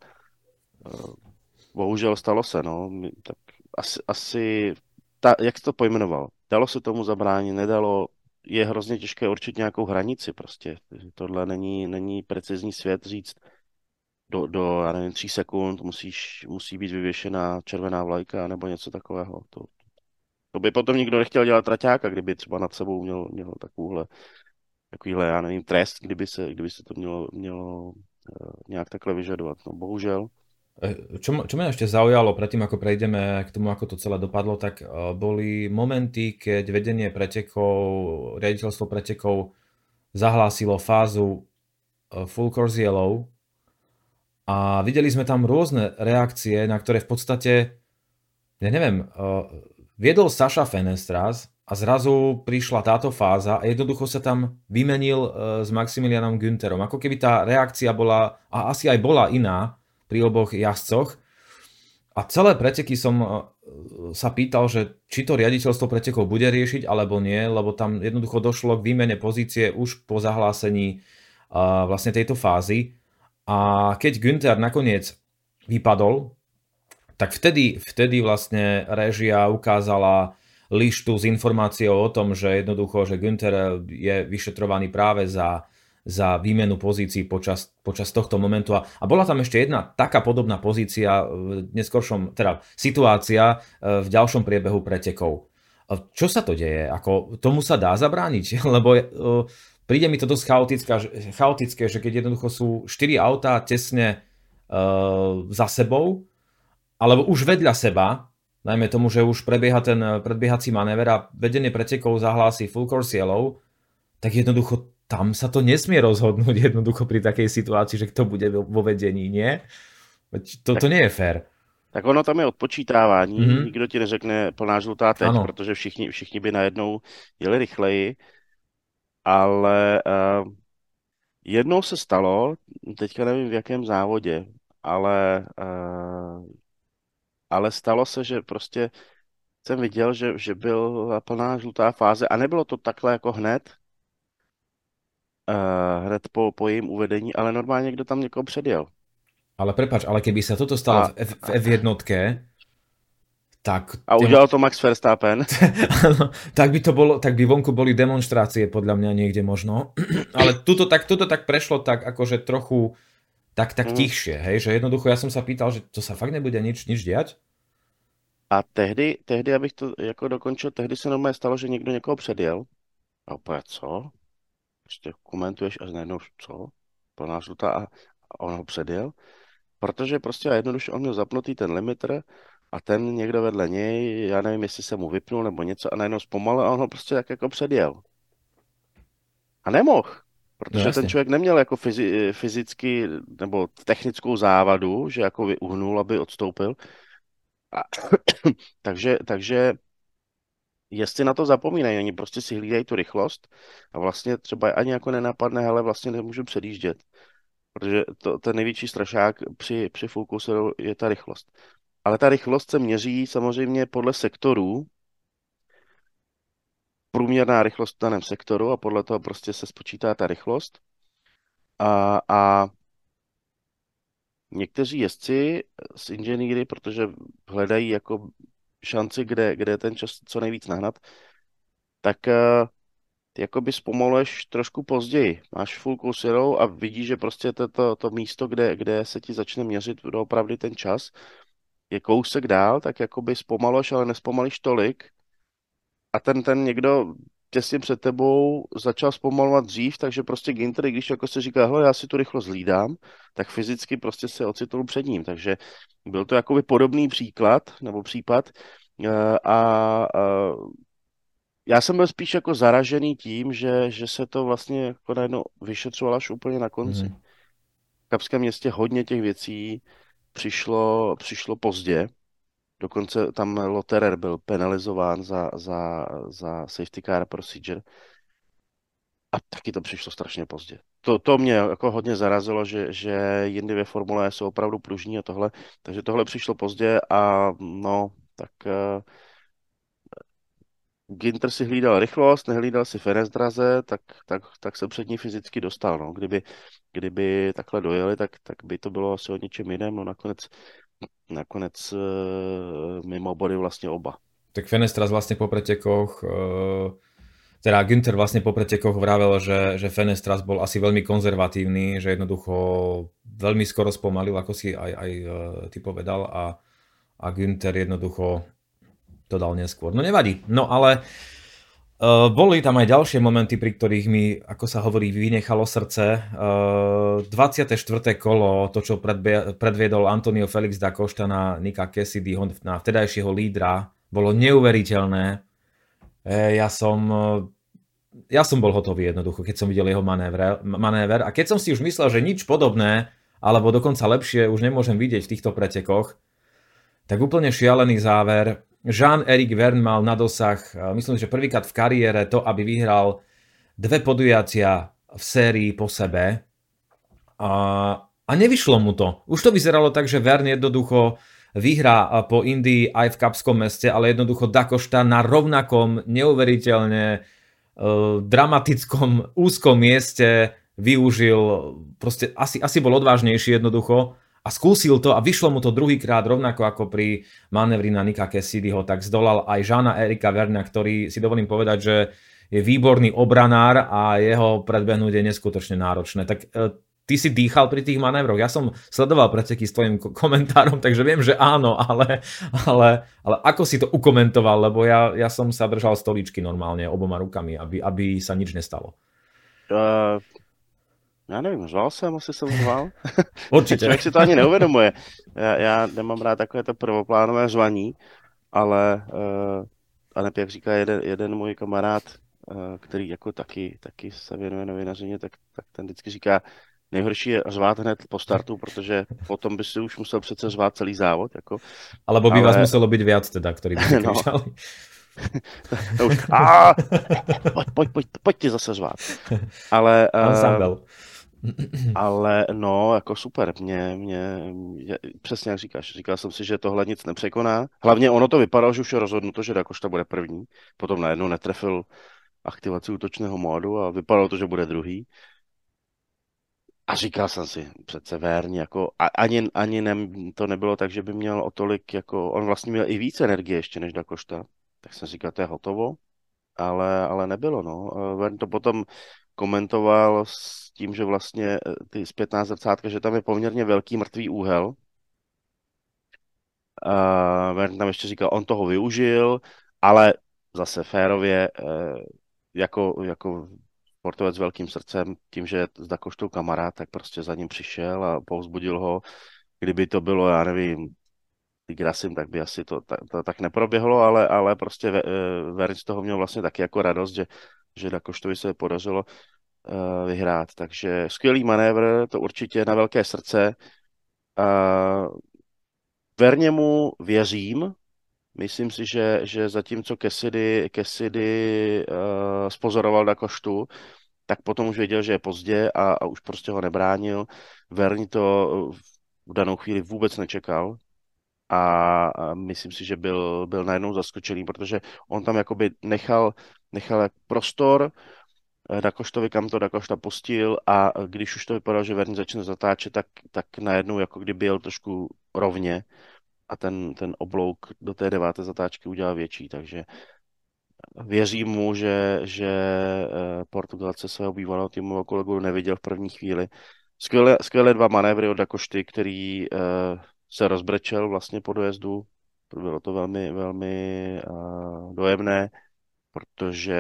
bohužel stalo se, no. Tak asi, asi ta, jak to pojmenoval? Dalo se tomu zabránit, nedalo, je hrozně těžké určit nějakou hranici prostě. Tohle není, není precizní svět říct, do, do já nevím, tří sekund musíš, musí být vyvěšená červená vlajka nebo něco takového. To, to by potom nikdo nechtěl dělat traťáka, kdyby třeba nad sebou měl, měl takovouhle, takovýhle, já nevím, trest, kdyby se, kdyby se to mělo, mělo uh, nějak takhle vyžadovat. No bohužel. Eh, čo, čo ma ešte zaujalo, predtým ako prejdeme k tomu, ako to celé dopadlo, tak uh, boli momenty, keď vedenie pretekov, riaditeľstvo pretekov zahlásilo fázu full course yellow a videli sme tam rôzne reakcie, na ktoré v podstate, ja neviem, Viedol Saša Fenestras a zrazu prišla táto fáza a jednoducho sa tam vymenil e, s Maximilianom Günterom. Ako keby tá reakcia bola, a asi aj bola iná pri oboch jazdcoch. A celé preteky som e, sa pýtal, že či to riaditeľstvo pretekov bude riešiť alebo nie, lebo tam jednoducho došlo k výmene pozície už po zahlásení e, vlastne tejto fázy. A keď Günther nakoniec vypadol, tak vtedy, vtedy vlastne režia ukázala lištu s informáciou o tom, že jednoducho, že Günther je vyšetrovaný práve za, za výmenu pozícií počas, počas tohto momentu. A, a bola tam ešte jedna taká podobná pozícia v neskoršom, teda situácia e, v ďalšom priebehu pretekov. Čo sa to deje? Ako, tomu sa dá zabrániť? Lebo uh, príde mi to dosť chaotické, chaotické, že keď jednoducho sú 4 autá tesne uh, za sebou, alebo už vedľa seba, najmä tomu, že už prebieha ten eh, predbiehací manéver a vedenie pretekov zahlási full course yellow, tak jednoducho tam sa to nesmie rozhodnúť jednoducho pri takej situácii, že kto bude vo vedení, nie? To, to nie je fér. Tak ono tam je odpočítávání, mm-hmm. nikdo ti neřekne plná žlutá teď, ano. protože všichni, všichni by najednou jeli rychleji, ale uh, jednou se stalo, teďka nevím v jakém závodě, ale uh, ale stalo se, že prostě jsem viděl, že, že byla plná žlutá fáze a nebylo to takhle jako hned, uh, hned po, po jejím uvedení, ale normálně někdo tam někoho předjel. Ale prepač, ale keby se toto stalo a, v, F, v F1, tak... A udělal to Max Verstappen. tak by to bolo, tak by vonku boli demonstrácie podľa mňa niekde možno. ale tuto tak, tuto tak prešlo tak akože trochu tak, tak mm. tichšie, hej, že jednoducho ja som sa pýtal, že to sa fakt nebude nič, nič diať? A tehdy, tehdy, abych to jako dokončil, tehdy se normálně stalo, že někdo někoho předjel. A úplně, co? prostě komentuješ a najednou, co? Plná žlutá a on ho předjel. Protože prostě jednoduše on měl zapnutý ten limiter a ten někdo vedle něj, já nevím, jestli se mu vypnul nebo něco a najednou zpomalil a on ho prostě tak jako předjel. A nemohl, protože no, ten člověk neměl jako fyzi, fyzicky nebo technickou závadu, že jako uhnul, aby odstoupil. A, takže, takže jestli na to zapomínají, oni prostě si hlídají tu rychlost a vlastně třeba ani jako nenapadne, ale vlastně nemůžu předjíždět. Protože to, ten největší strašák při, při fokusu je ta rychlost. Ale ta rychlost se měří samozřejmě podle sektorů, průměrná rychlost v daném sektoru a podle toho prostě se spočítá ta rychlost. A, a někteří jezdci z inženýry, protože hledají jako šanci, kde, kde ten čas co nejvíc nahnat, tak uh, jakoby zpomaluješ trošku později. Máš full course a vidíš, že prostě to, to, to místo, kde, kde se ti začne měřit opravdu ten čas, je kousek dál, tak jakoby zpomaluješ, ale nespomalíš tolik. A ten, ten někdo těsně před tebou začal zpomalovat dřív, takže prostě Ginter, když jako se říká, hele, já si tu rychlost hlídám, tak fyzicky prostě se ocitl před ním. Takže byl to jakoby podobný příklad, nebo případ. Eh, a, a já jsem byl spíš jako zaražený tím, že, že se to vlastně jako najednou vyšetřovalo až úplně na konci. Mm. V Kapském městě hodně těch věcí přišlo, přišlo pozdě. Dokonce tam Lotterer byl penalizován za, za, za safety car procedure. A taky to přišlo strašně pozdě. To, to mě jako hodně zarazilo, že, že jindy ve Formule jsou opravdu pružní a tohle. Takže tohle přišlo pozdě a no, tak uh, Ginter si hlídal rychlost, nehlídal si Fenesdraze, tak, tak, tak se před ní fyzicky dostal. No. Kdyby, kdyby takhle dojeli, tak, tak by to bylo asi o něčem jiném. No nakonec, nakonec uh, mimo body vlastně oba. Tak Fenestras vlastně po pretekoch, uh, teda Günther vlastně po pretekoch vravel, že, že Fenestras bol asi veľmi konzervatívny, že jednoducho veľmi skoro spomalil, ako si aj, aj uh, ty povedal a, a Günther jednoducho to dal neskôr. No nevadí. No ale uh, boli tam aj ďalšie momenty, pri ktorých mi, ako sa hovorí, vynechalo srdce. Uh, 24. kolo, to čo predbie, predviedol Antonio Felix da Costa na Nika Cassidyho, na vtedajšieho lídra, bolo neuveriteľné. E, ja som ja som bol hotový jednoducho, keď som videl jeho manéver, manéver a keď som si už myslel, že nič podobné, alebo dokonca lepšie už nemôžem vidieť v týchto pretekoch, tak úplne šialený záver. Jean-Eric Verne mal na dosah, myslím, že prvýkrát v kariére to, aby vyhral dve podujatia v sérii po sebe. A, a nevyšlo mu to. Už to vyzeralo tak, že Verne jednoducho vyhrá po Indii aj v Kapskom meste, ale jednoducho Dakošta na rovnakom neuveriteľne uh, dramatickom úzkom mieste využil, proste asi, asi bol odvážnejší jednoducho a skúsil to a vyšlo mu to druhýkrát rovnako ako pri manevri na Nika Cassidyho, tak zdolal aj Žána Erika Verna, ktorý si dovolím povedať, že je výborný obranár a jeho predbehnúť je neskutočne náročné. Tak e, ty si dýchal pri tých manévroch. Ja som sledoval preteky s tvojim komentárom, takže viem, že áno, ale, ale, ale ako si to ukomentoval, lebo ja, ja som sa držal stoličky normálne oboma rukami, aby, aby sa nič nestalo. Uh, já nevím, řval jsem, asi jsem řval. Určitě. Člověk si to ani neuvědomuje. Já, já nemám rád takové to prvoplánové řvaní, ale uh, Anep, jak říká jeden, jeden můj kamarád, uh, který jako taky, taky se věnuje novinařině, tak, tak ten vždycky říká, nejhorší je řvát hned po startu, protože potom by si už musel přece řvát celý závod. Jako. Alebo by ale... vás muselo být viac teda, který by no. to už, a, pojď, pojď, pojď, pojď ti zase řvát. Ale, uh, ale no, jako super, mě, mě, mě, přesně jak říkáš, říkal jsem si, že tohle nic nepřekoná. Hlavně ono to vypadalo, že už je rozhodnuto, že Dakošta bude první, potom najednou netrefil aktivaci útočného módu a vypadalo to, že bude druhý. A říkal jsem si, přece Vérň, jako, a, ani, ani ne, to nebylo tak, že by měl o tolik, jako, on vlastně měl i více energie ještě než Dakošta, tak jsem říkal, to je hotovo, ale, ale nebylo, no. Vern to potom komentoval s tím, že vlastně eh, ty zpětná zrcátka, že tam je poměrně velký mrtvý úhel. Uh, tam ještě říkal, on toho využil, ale zase férově, uh, jako, jako sportovec s velkým srdcem, tím, že je s Dakoštou kamarád, tak prostě za ním přišel a povzbudil ho. Kdyby to bylo, já nevím, Grasim, tak by asi to, to, to tak neproběhlo, ale, ale prostě Verň z toho měl vlastně taky jako radost, že, že Dakoštovi se podařilo uh, vyhrát. Takže skvělý manévr, to určitě na velké srdce. Uh, Verněmu věřím, Myslím si, že, že zatímco Cassidy, Cassidy uh, spozoroval na koštu, tak potom už věděl, že je pozdě a, a už prostě ho nebránil. Verni to v danou chvíli vůbec nečekal a, a myslím si, že byl, byl najednou zaskočený, protože on tam jakoby nechal, nechal prostor eh, Dakoštovi, kam to Dakošta pustil a když už to vypadalo, že Verni začne zatáčet, tak, tak najednou jako kdyby jel trošku rovně a ten, ten oblouk do té deváté zatáčky udělal větší, takže věřím mu, že, že eh, Portugalce svého bývalého týmového kolegu neviděl v první chvíli. Skvělé, skvělé dva manévry od Dakošty, který uh, se rozbrečel vlastně po dojezdu. Bylo to velmi, velmi uh, dojemné, protože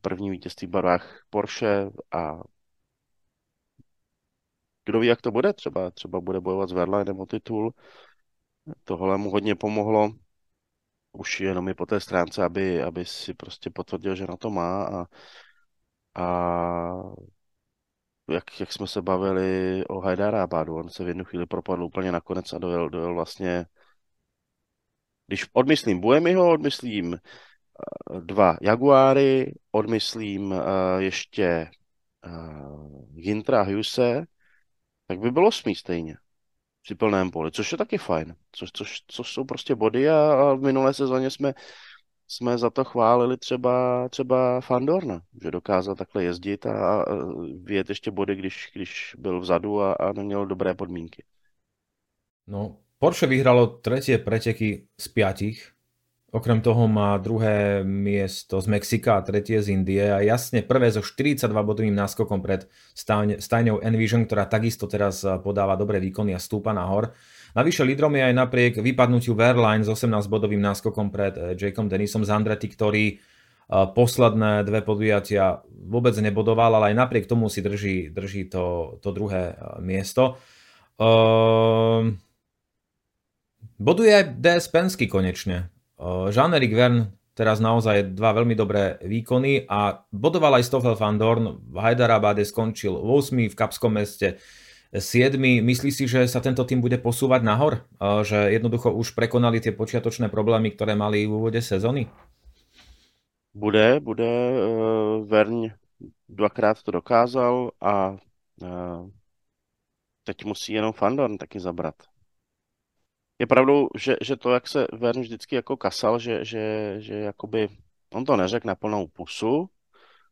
první vítězství v barvách Porsche a kdo ví, jak to bude, třeba, třeba bude bojovat s Verlainem o titul, Tohle mu hodně pomohlo, už jenom i po té stránce, aby, aby si prostě potvrdil, že na to má a, a jak, jak jsme se bavili o Hajdarábádu, on se v jednu chvíli propadl úplně nakonec a dojel, dojel vlastně, když odmyslím Buemiho, odmyslím dva Jaguáry, odmyslím uh, ještě uh, Gintra Huse, tak by bylo smí stejně při plném poli, což je taky fajn, což, což, což jsou prostě body a, a v minulé sezóně jsme, jsme za to chválili třeba, třeba Fandorna, že dokázal takhle jezdit a, a vyjet ještě body, když, když byl vzadu a, a neměl dobré podmínky. No, Porsche vyhralo tretie preteky z piatich Okrem toho má druhé miesto z Mexika a tretie z Indie a jasne prvé so 42 bodovým náskokom pred stajňou Envision, ktorá takisto teraz podáva dobré výkony a stúpa nahor. Navyše lídrom je aj napriek vypadnutiu Verline s 18 bodovým náskokom pred eh, Jakeom z Andretti, ktorý eh, posledné dve podujatia vôbec nebodoval, ale aj napriek tomu si drží, drží to, to druhé eh, miesto. Uh, boduje aj DS Pensky konečne. Jean-Éric Verne teraz naozaj dva veľmi dobré výkony a bodoval aj Stoffel van Dorn. V Hyderabade skončil 8. v Kapskom meste 7. Myslí si, že sa tento tým bude posúvať nahor? Že jednoducho už prekonali tie počiatočné problémy, ktoré mali v úvode sezóny? Bude, bude. Uh, Verň dvakrát to dokázal a teď musí jenom Fandorn taky zabrat je pravdou, že, že to, jak se Vern vždycky jako kasal, že, že, že jakoby, on to neřekl na plnou pusu,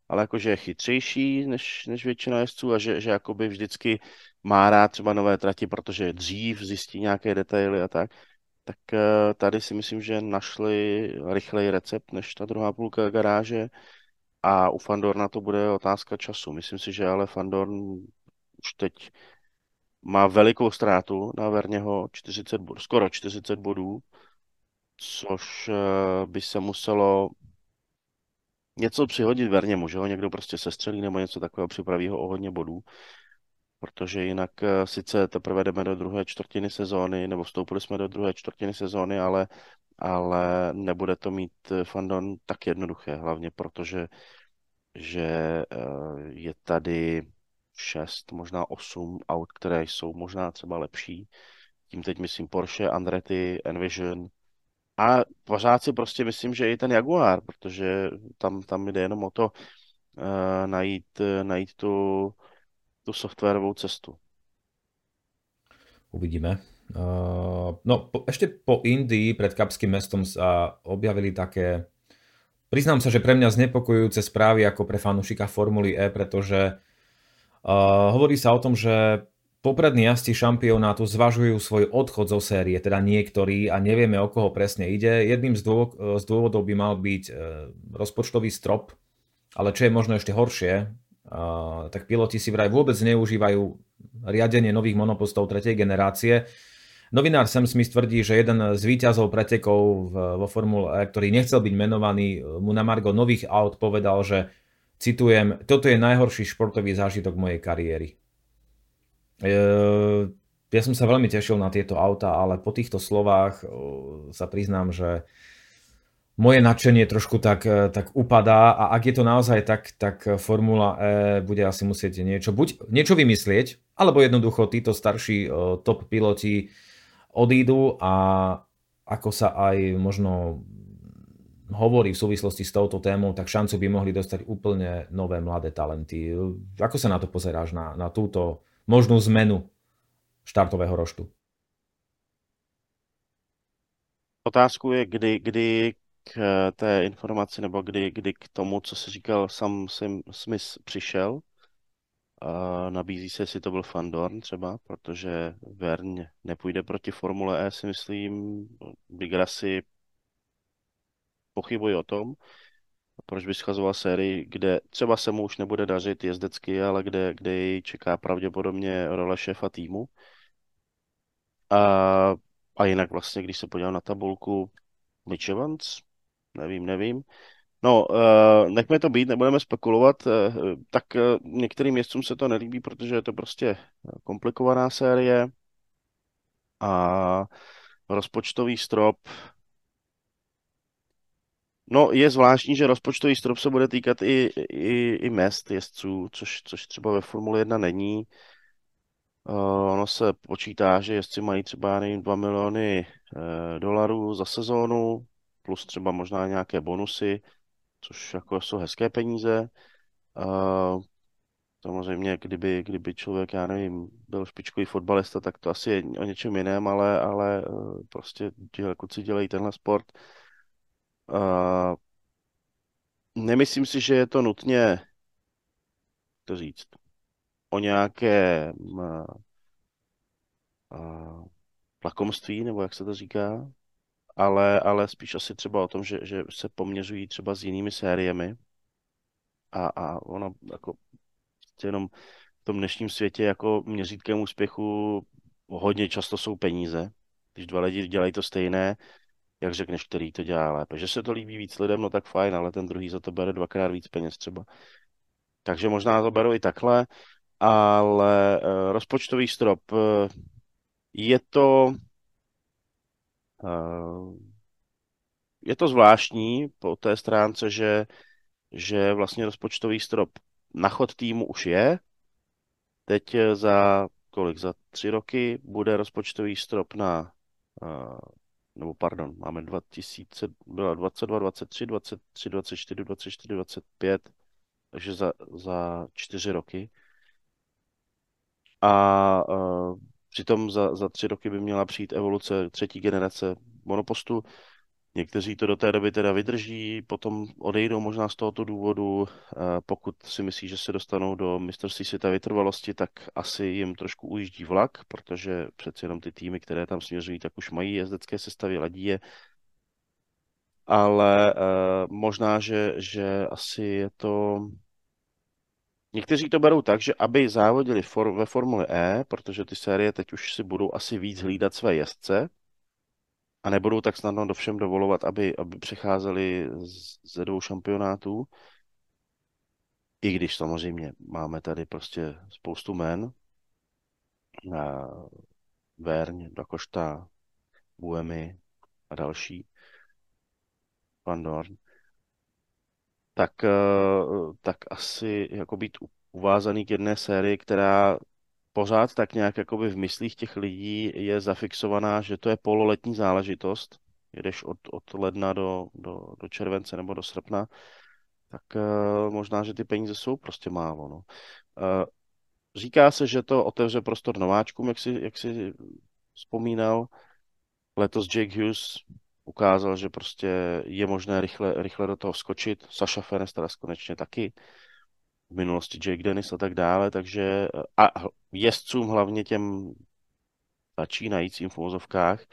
ale jakože je chytřejší než, než většina jezdců a že, že jakoby vždycky má rád třeba nové trati, protože dřív zjistí nějaké detaily a tak, tak eh, tady si myslím, že našli rychlej recept než ta druhá půlka garáže a u Fandorna to bude otázka času. Myslím si, že ale Fandorn už teď má velikou ztrátu na Verněho, 40 bodů, skoro 40 bodů, což eh, by se muselo něco přihodit Verněmu, že ho někdo prostě sestřelí nebo něco takového, připraví ho o hodně bodů, protože jinak eh, sice teprve jdeme do druhé čtvrtiny sezóny, nebo vstoupili jsme do druhé čtvrtiny sezóny, ale, ale nebude to mít eh, Fandon tak jednoduché, hlavně protože že je tady šest, možná osm aut, které jsou možná třeba lepší. Tím teď myslím Porsche, Andretti, Envision. A pořád si prostě myslím, že i ten Jaguar, protože tam, tam jde jenom o to uh, najít, uh, najít tu, tu softwarovou cestu. Uvidíme. Uh, no, po, ešte po Indii pred Kapským mestom sa objavili také, priznám sa, že pre mňa znepokojujúce správy ako pre fanúšika Formuly E, pretože Hovorí sa o tom, že poprední jazdci šampionátu zvažujú svoj odchod zo série, teda niektorí a nevieme o koho presne ide. Jedným z, dôvod, z dôvodov by mal byť uh, rozpočtový strop, ale čo je možno ešte horšie, uh, tak piloti si vraj vôbec neužívajú riadenie nových monopostov tretej generácie. Novinár Sam Smith tvrdí, že jeden z výťazov pretekov vo Formule E, ktorý nechcel byť menovaný, mu na Margo nových aut povedal, že citujem, toto je najhorší športový zážitok mojej kariéry. E, ja som sa veľmi tešil na tieto auta, ale po týchto slovách sa priznám, že moje nadšenie trošku tak, e, tak upadá a ak je to naozaj tak, tak Formula E bude asi musieť niečo, buď niečo vymyslieť, alebo jednoducho títo starší e, top piloti odídu a ako sa aj možno hovorí v súvislosti s touto témou, tak šancu by mohli dostať úplne nové mladé talenty. Ako sa na to pozeráš, na, na túto možnú zmenu štartového roštu? Otázku je, kdy, kdy k eh, té informaci nebo kdy, kdy k tomu, co se říkal Sam Smith přišel. Nabízí se, jestli to byl Fandorn třeba, protože Vern nepůjde proti Formule E, si myslím. Big Rasi pochybuji o tom, proč by schazoval sérii, kde třeba se mu už nebude dařit jezdecky, ale kde, kde jej čeká pravděpodobně role šéfa týmu. A, a jinak vlastně, když se podívám na tabulku, Mitch Evans, nevím, nevím. No, uh, nechme to být, nebudeme spekulovat. Uh, tak uh, některým městcům se to nelíbí, protože je to prostě komplikovaná série a rozpočtový strop. No, je zvláštní, že rozpočtový strop se bude týkat i, i, i mest jezdců, což, což třeba ve Formule 1 není. Uh, ono se počítá, že jezdci mají třeba, nevím, 2 miliony uh, dolarů za sezónu, plus třeba možná nějaké bonusy, což jako jsou hezké peníze. Uh, samozřejmě, kdyby, kdyby člověk, já nevím, byl špičkový fotbalista, tak to asi je o něčem jiném, ale, ale uh, prostě kluci dělají tenhle sport. Uh, nemyslím si, že je to nutně, to říct, o nějaké uh, uh, nebo jak se to říká, ale, ale spíš asi třeba o tom, že, že se poměřují třeba s jinými sériemi a, a ono jako prostě jenom v tom dnešním světě jako měřítkem úspěchu hodně často jsou peníze. Když dva lidi dělají to stejné, jak řekneš, který to dělá lépe. Že se to líbí víc lidem, no tak fajn, ale ten druhý za to bere dvakrát víc peněz třeba. Takže možná to beru i takhle, ale uh, rozpočtový strop, uh, je to Eh, je to zvláštní po té stránce, že, že vlastně rozpočtový strop na chod týmu už je. Teď za kolik? Za tři roky bude rozpočtový strop na, eh, nebo pardon, máme 2000, byla 22, 23, 23, 24, 24, 25, takže za, za čtyři roky. A uh, Přitom za, za tři roky by měla přijít evoluce třetí generace monopostu. Někteří to do té doby teda vydrží, potom odejdou možná z tohoto důvodu. Pokud si myslí, že se dostanou do mistrovství světa vytrvalosti, tak asi jim trošku ujíždí vlak, protože přeci jenom ty týmy, které tam směřují, tak už mají jezdecké sestavy, ladí je. Ale uh, možná, že, že asi je to Někteří to berou tak, že aby závodili for, ve Formuli E, protože ty série teď už si budou asi víc hlídat své jezdce a nebudou tak snadno do všem dovolovat, aby, aby přecházeli ze dvou šampionátů. I když samozřejmě máme tady prostě spoustu men. Verň, Dakošta, Buemi a další. Van Dorn tak, eh, tak asi jako být uvázaný k jedné sérii, která pořád tak nějak jakoby v myslích těch lidí je zafixovaná, že to je pololetní záležitost, jedeš od, od ledna do, do, do července nebo do srpna, tak uh, možná, že ty peníze jsou prostě málo. No. Uh, říká se, že to otevře prostor nováčkům, jak si, jak si vzpomínal. Letos Jake Hughes ukázal, že prostě je možné rychle, rychle do toho skočit. Saša Fenes teda konečně taky. V minulosti Jake Dennis a tak dále, takže a jezdcům hlavně těm začínajícím v úvozovkách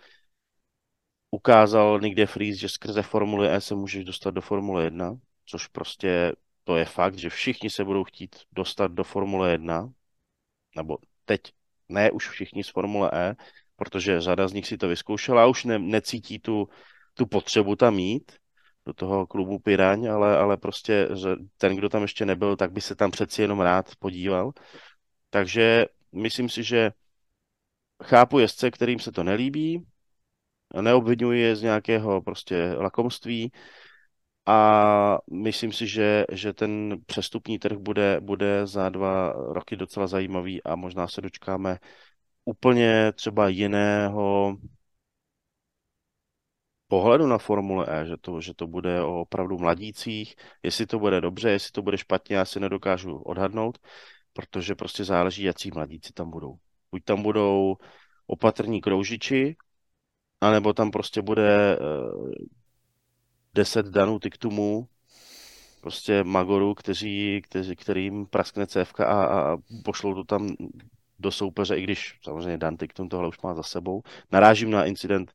ukázal Nick Fries, že skrze Formule E se můžeš dostat do Formule 1, což prostě to je fakt, že všichni se budou chtít dostat do Formule 1, nebo teď ne už všichni z Formule E, protože řada z nich si to vyzkoušela a už ne, necítí tu, tu potřebu tam mít, do toho klubu Piraň, ale, ale prostě že ten, kdo tam ještě nebyl, tak by se tam přeci jenom rád podíval. Takže myslím si, že chápu jezdce, kterým se to nelíbí, neobvinuji je z nějakého prostě lakomství a myslím si, že, že ten přestupní trh bude, bude za dva roky docela zajímavý a možná se dočkáme úplně třeba jiného pohledu na Formule E, že to, že to bude o opravdu mladících. Jestli to bude dobře, jestli to bude špatně, já si nedokážu odhadnout, protože prostě záleží, jaký mladíci tam budou. Buď tam budou opatrní kroužiči, anebo tam prostě bude uh, deset danů tiktumů, prostě magorů, kteří, kteří, kterým praskne cévka a, a pošlou to tam do soupeře, i když samozřejmě Dan Tiktum tohle už má za sebou. Narážím na incident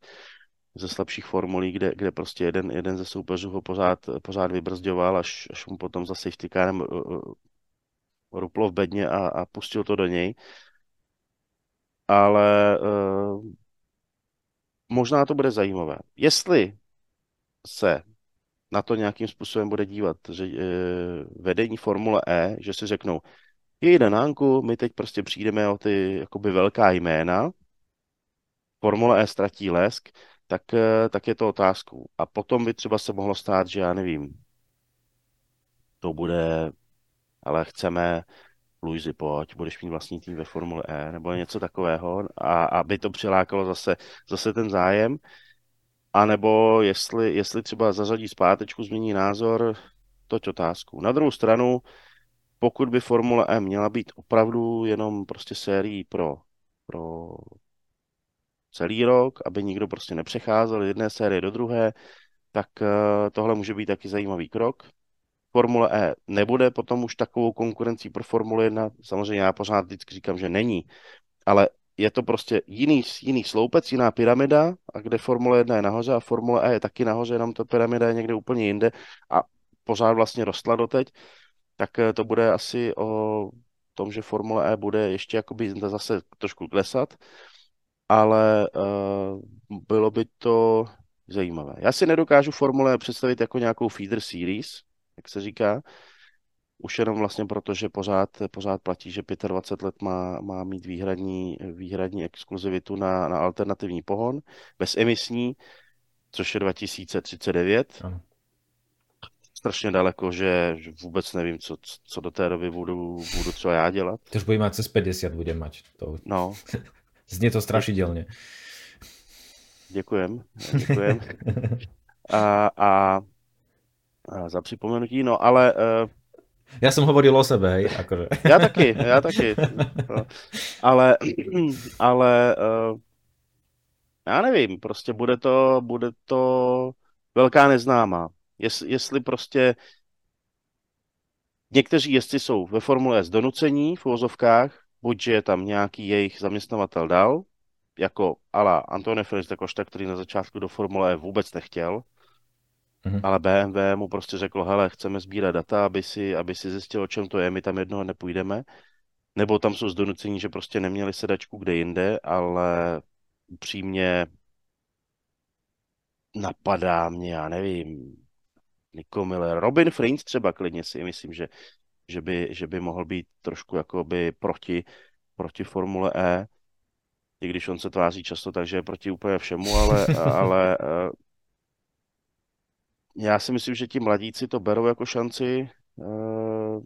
ze slabších formulí, kde, kde prostě jeden, jeden ze soupeřů ho pořád, pořád vybrzďoval, až, až mu potom za safety carem uh, ruplo v bedně a, a pustil to do něj. Ale uh, možná to bude zajímavé. Jestli se na to nějakým způsobem bude dívat, že uh, vedení Formule E, že si řeknou, je Danánku, my teď prostě přijdeme o ty jakoby velká jména, Formule E ztratí lesk, tak, uh, tak je to otázkou. A potom by třeba se mohlo stát, že já nevím, to bude, ale chceme Luizi, pojď, budeš mít vlastní tým ve Formule E, nebo něco takového, a aby to přilákalo zase, zase ten zájem, a nebo jestli, jestli třeba zařadí zpátečku, změní názor, toť otázku. Na druhou stranu, pokud by Formule E měla být opravdu jenom prostě sérií pro, pro celý rok, aby nikdo prostě nepřecházel z jedné série do druhé, tak eh, tohle může být taky zajímavý krok. Formule E nebude potom už takovou konkurencí pro Formule 1. Samozřejmě já pořád vždycky říkám, že není, ale je to prostě jiný, jiný sloupec, jiná pyramida, a kde Formule 1 je nahoře a Formule E je taky nahoře, jenom ta pyramida je někde úplně jinde a pořád vlastně rostla doteď, tak eh, to bude asi o tom, že Formule E bude ještě jakoby zase trošku klesat, ale uh, bylo by to zajímavé. Já si nedokážu Formule představit jako nějakou feeder series, jak se říká, už jenom vlastně proto, že pořád, pořád platí, že 25 let má, má mít výhradní, výhradní exkluzivitu na, na alternativní pohon, bezemisní, což je 2039. Ano. Strašně daleko, že, vůbec nevím, co, co do té doby budu, budu třeba já dělat. To už bude mít cez 50, bude mať. To... No. Znie to strašidelně. Děkujem, děkujem. A, a za připomenutí, no ale... Uh, já jsem hovoril o sebe, hej, akože. Já taky, já taky. No. Ale, ale uh, já nevím, prostě bude to, bude to velká neznámá. Jest, jestli prostě někteří jezdci jsou ve Formule S donucení v uvozovkách, buď je tam nějaký jejich zaměstnavatel dal, jako ala Antone Felix de Costa, který na začátku do Formule E vůbec nechtěl, Mm-hmm. Ale BMW mu prostě řeklo, hele, chceme sbírat data, aby si, aby si zjistil, o čem to je, my tam jednoho nepůjdeme. Nebo tam jsou zdonucení, že prostě neměli sedačku kde jinde, ale upřímně napadá mě, já nevím, Nico Miller, Robin Frins třeba klidně si myslím, že, že, by, že by mohl být trošku jakoby proti, proti Formule E, i když on se tváří často, takže je proti úplně všemu, ale, ale já si myslím, že ti mladíci to berou jako šanci. Uh,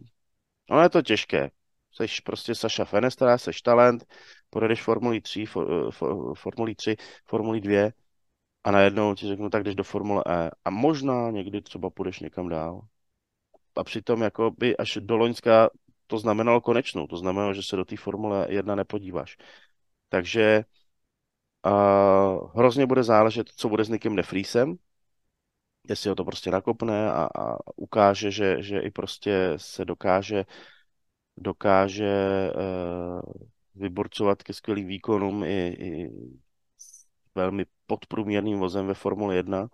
ono je to těžké. Seš prostě Saša Fenestra, seš talent, pojedeš Formuli 3, for, for, Formuli 3, Formuli 2 a najednou ti řeknu, tak jdeš do Formule E. A možná někdy třeba půjdeš někam dál. A přitom jako by až do Loňska to znamenalo konečnou. To znamenalo, že se do té Formule 1 nepodíváš. Takže uh, hrozně bude záležet, co bude s Nikem Nefriesem, jestli ho to prostě nakopne a, a ukáže, že, že i prostě se dokáže, dokáže uh, vyborcovat ke skvělým výkonům i, i velmi podprůměrným vozem ve Formule 1.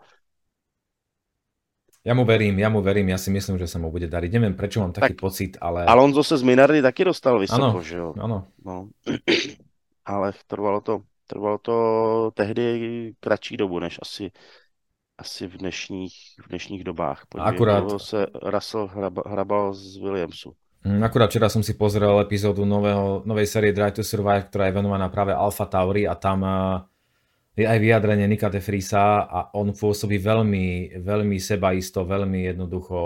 Já mu verím, já mu verím, já si myslím, že se mu bude darit. Nevím, proč mám taký tak, pocit, ale... Alonso se z Minardy taky dostal vysoko, ano, že jo? Ano. No. ale trvalo to, trvalo to tehdy kratší dobu, než asi asi v dnešních, v dnešních dobách. Podívej, Akurát. se Russell hrabal, hrabal z Williamsu. Hm, akurát včera som si pozrel epizódu nového, novej série Drive to Survive, ktorá je venovaná práve Alfa Tauri a tam je aj vyjadrenie Nika de Frisa a on pôsobí veľmi, veľmi sebaisto, veľmi jednoducho,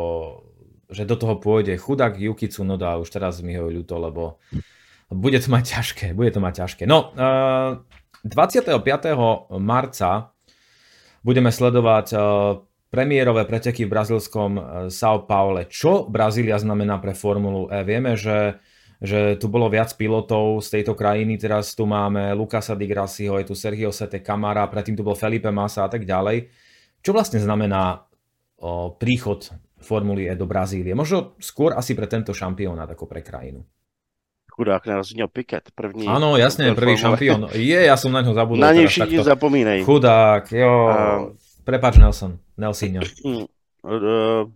že do toho pôjde. Chudák Yuki Tsunoda, už teraz mi ho ľúto, lebo bude to mať ťažké, bude to mať ťažké. No, 25. marca budeme sledovať premiérové preteky v brazilskom eh, São Paule. Čo Brazília znamená pre Formulu E? Vieme, že, že tu bolo viac pilotov z tejto krajiny, teraz tu máme Lukasa Di Grassiho, je tu Sergio Sete Camara, predtým tu bol Felipe Massa a tak ďalej. Čo vlastne znamená o, príchod Formuly E do Brazílie? Možno skôr asi pre tento šampionát ako pre krajinu. Chudák narozenil Piket, první. Áno, jasne, prvý šampión. Je, ja som na ňo zabudol. Na ně všichni zapomínají. Chudák, jo. Uh, Prepač, Nelson. Nelsinho. Hmm.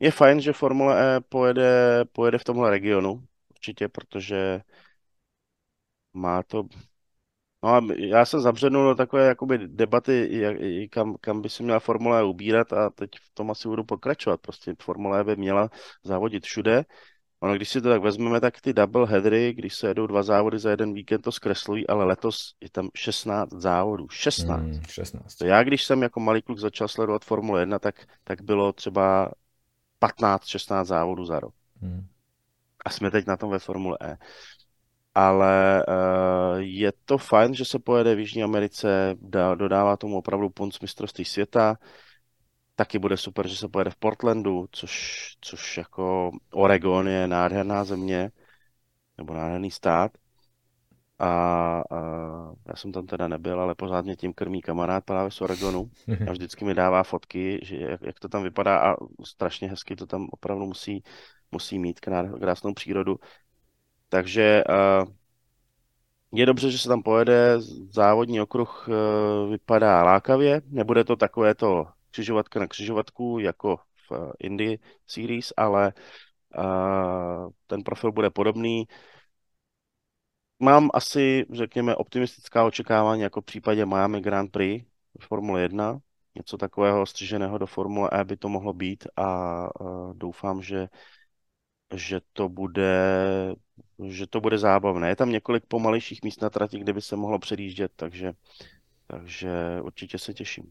Je fajn, že Formule E pojede, pojede v tomhle regionu, určitě, protože má to... No a já jsem zabřednul do takové jakoby debaty, jak, kam, kam by se měla Formule E ubírat a teď v tom asi budu pokračovat. Prostě Formule E by měla závodit všude Ono, když si to tak vezmeme, tak ty double headery, když se jedou dva závody za jeden víkend, to zkreslují, ale letos je tam 16 závodů. 16. Hmm, 16. To já, když jsem jako malý kluk začal sledovat Formule 1, tak, tak bylo třeba 15-16 závodů za rok. Hmm. A jsme teď na tom ve Formule E. Ale uh, je to fajn, že se pojede v Jižní Americe, dá, dodává tomu opravdu punc mistrovství světa. Taky bude super, že se pojede v Portlandu, což, což jako Oregon je nádherná země, nebo nádherný stát. A, a já jsem tam teda nebyl, ale pořád mě tím krmí kamarád právě z Oregonu a vždycky mi dává fotky, že jak, jak to tam vypadá a strašně hezky to tam opravdu musí, musí mít krásnou přírodu. Takže uh, je dobře, že se tam pojede, závodní okruh uh, vypadá lákavě, nebude to takové to křižovatka na křižovatku, jako v eh, Indie Series, ale ten profil bude podobný. Mám asi, řekněme, optimistická očekávání, jako v případě Miami Grand Prix v Formule 1. Něco takového střiženého do Formule E by to mohlo být a uh, doufám, že že to bude že to bude zábavné. Je tam několik pomalejších míst na trati, kde by se mohlo předjíždět, takže, takže určitě se těším.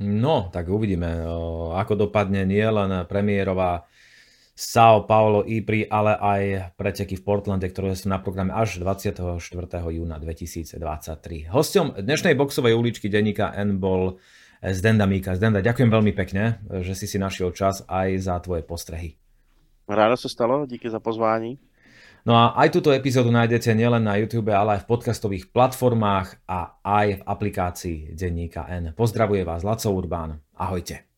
No, tak uvidíme, ako dopadne nie len premiérová São Paulo IPRI, ale aj preteky v Portlande, ktoré sú na programe až 24. júna 2023. Hostom dnešnej boxovej uličky denníka N bol Zdenda Míka. Zdenda, ďakujem veľmi pekne, že si si našiel čas aj za tvoje postrehy. Ráda se stalo, díky za pozvání. No a aj túto epizódu nájdete nielen na YouTube, ale aj v podcastových platformách a aj v aplikácii Denníka N. Pozdravuje vás Laco Urbán. Ahojte.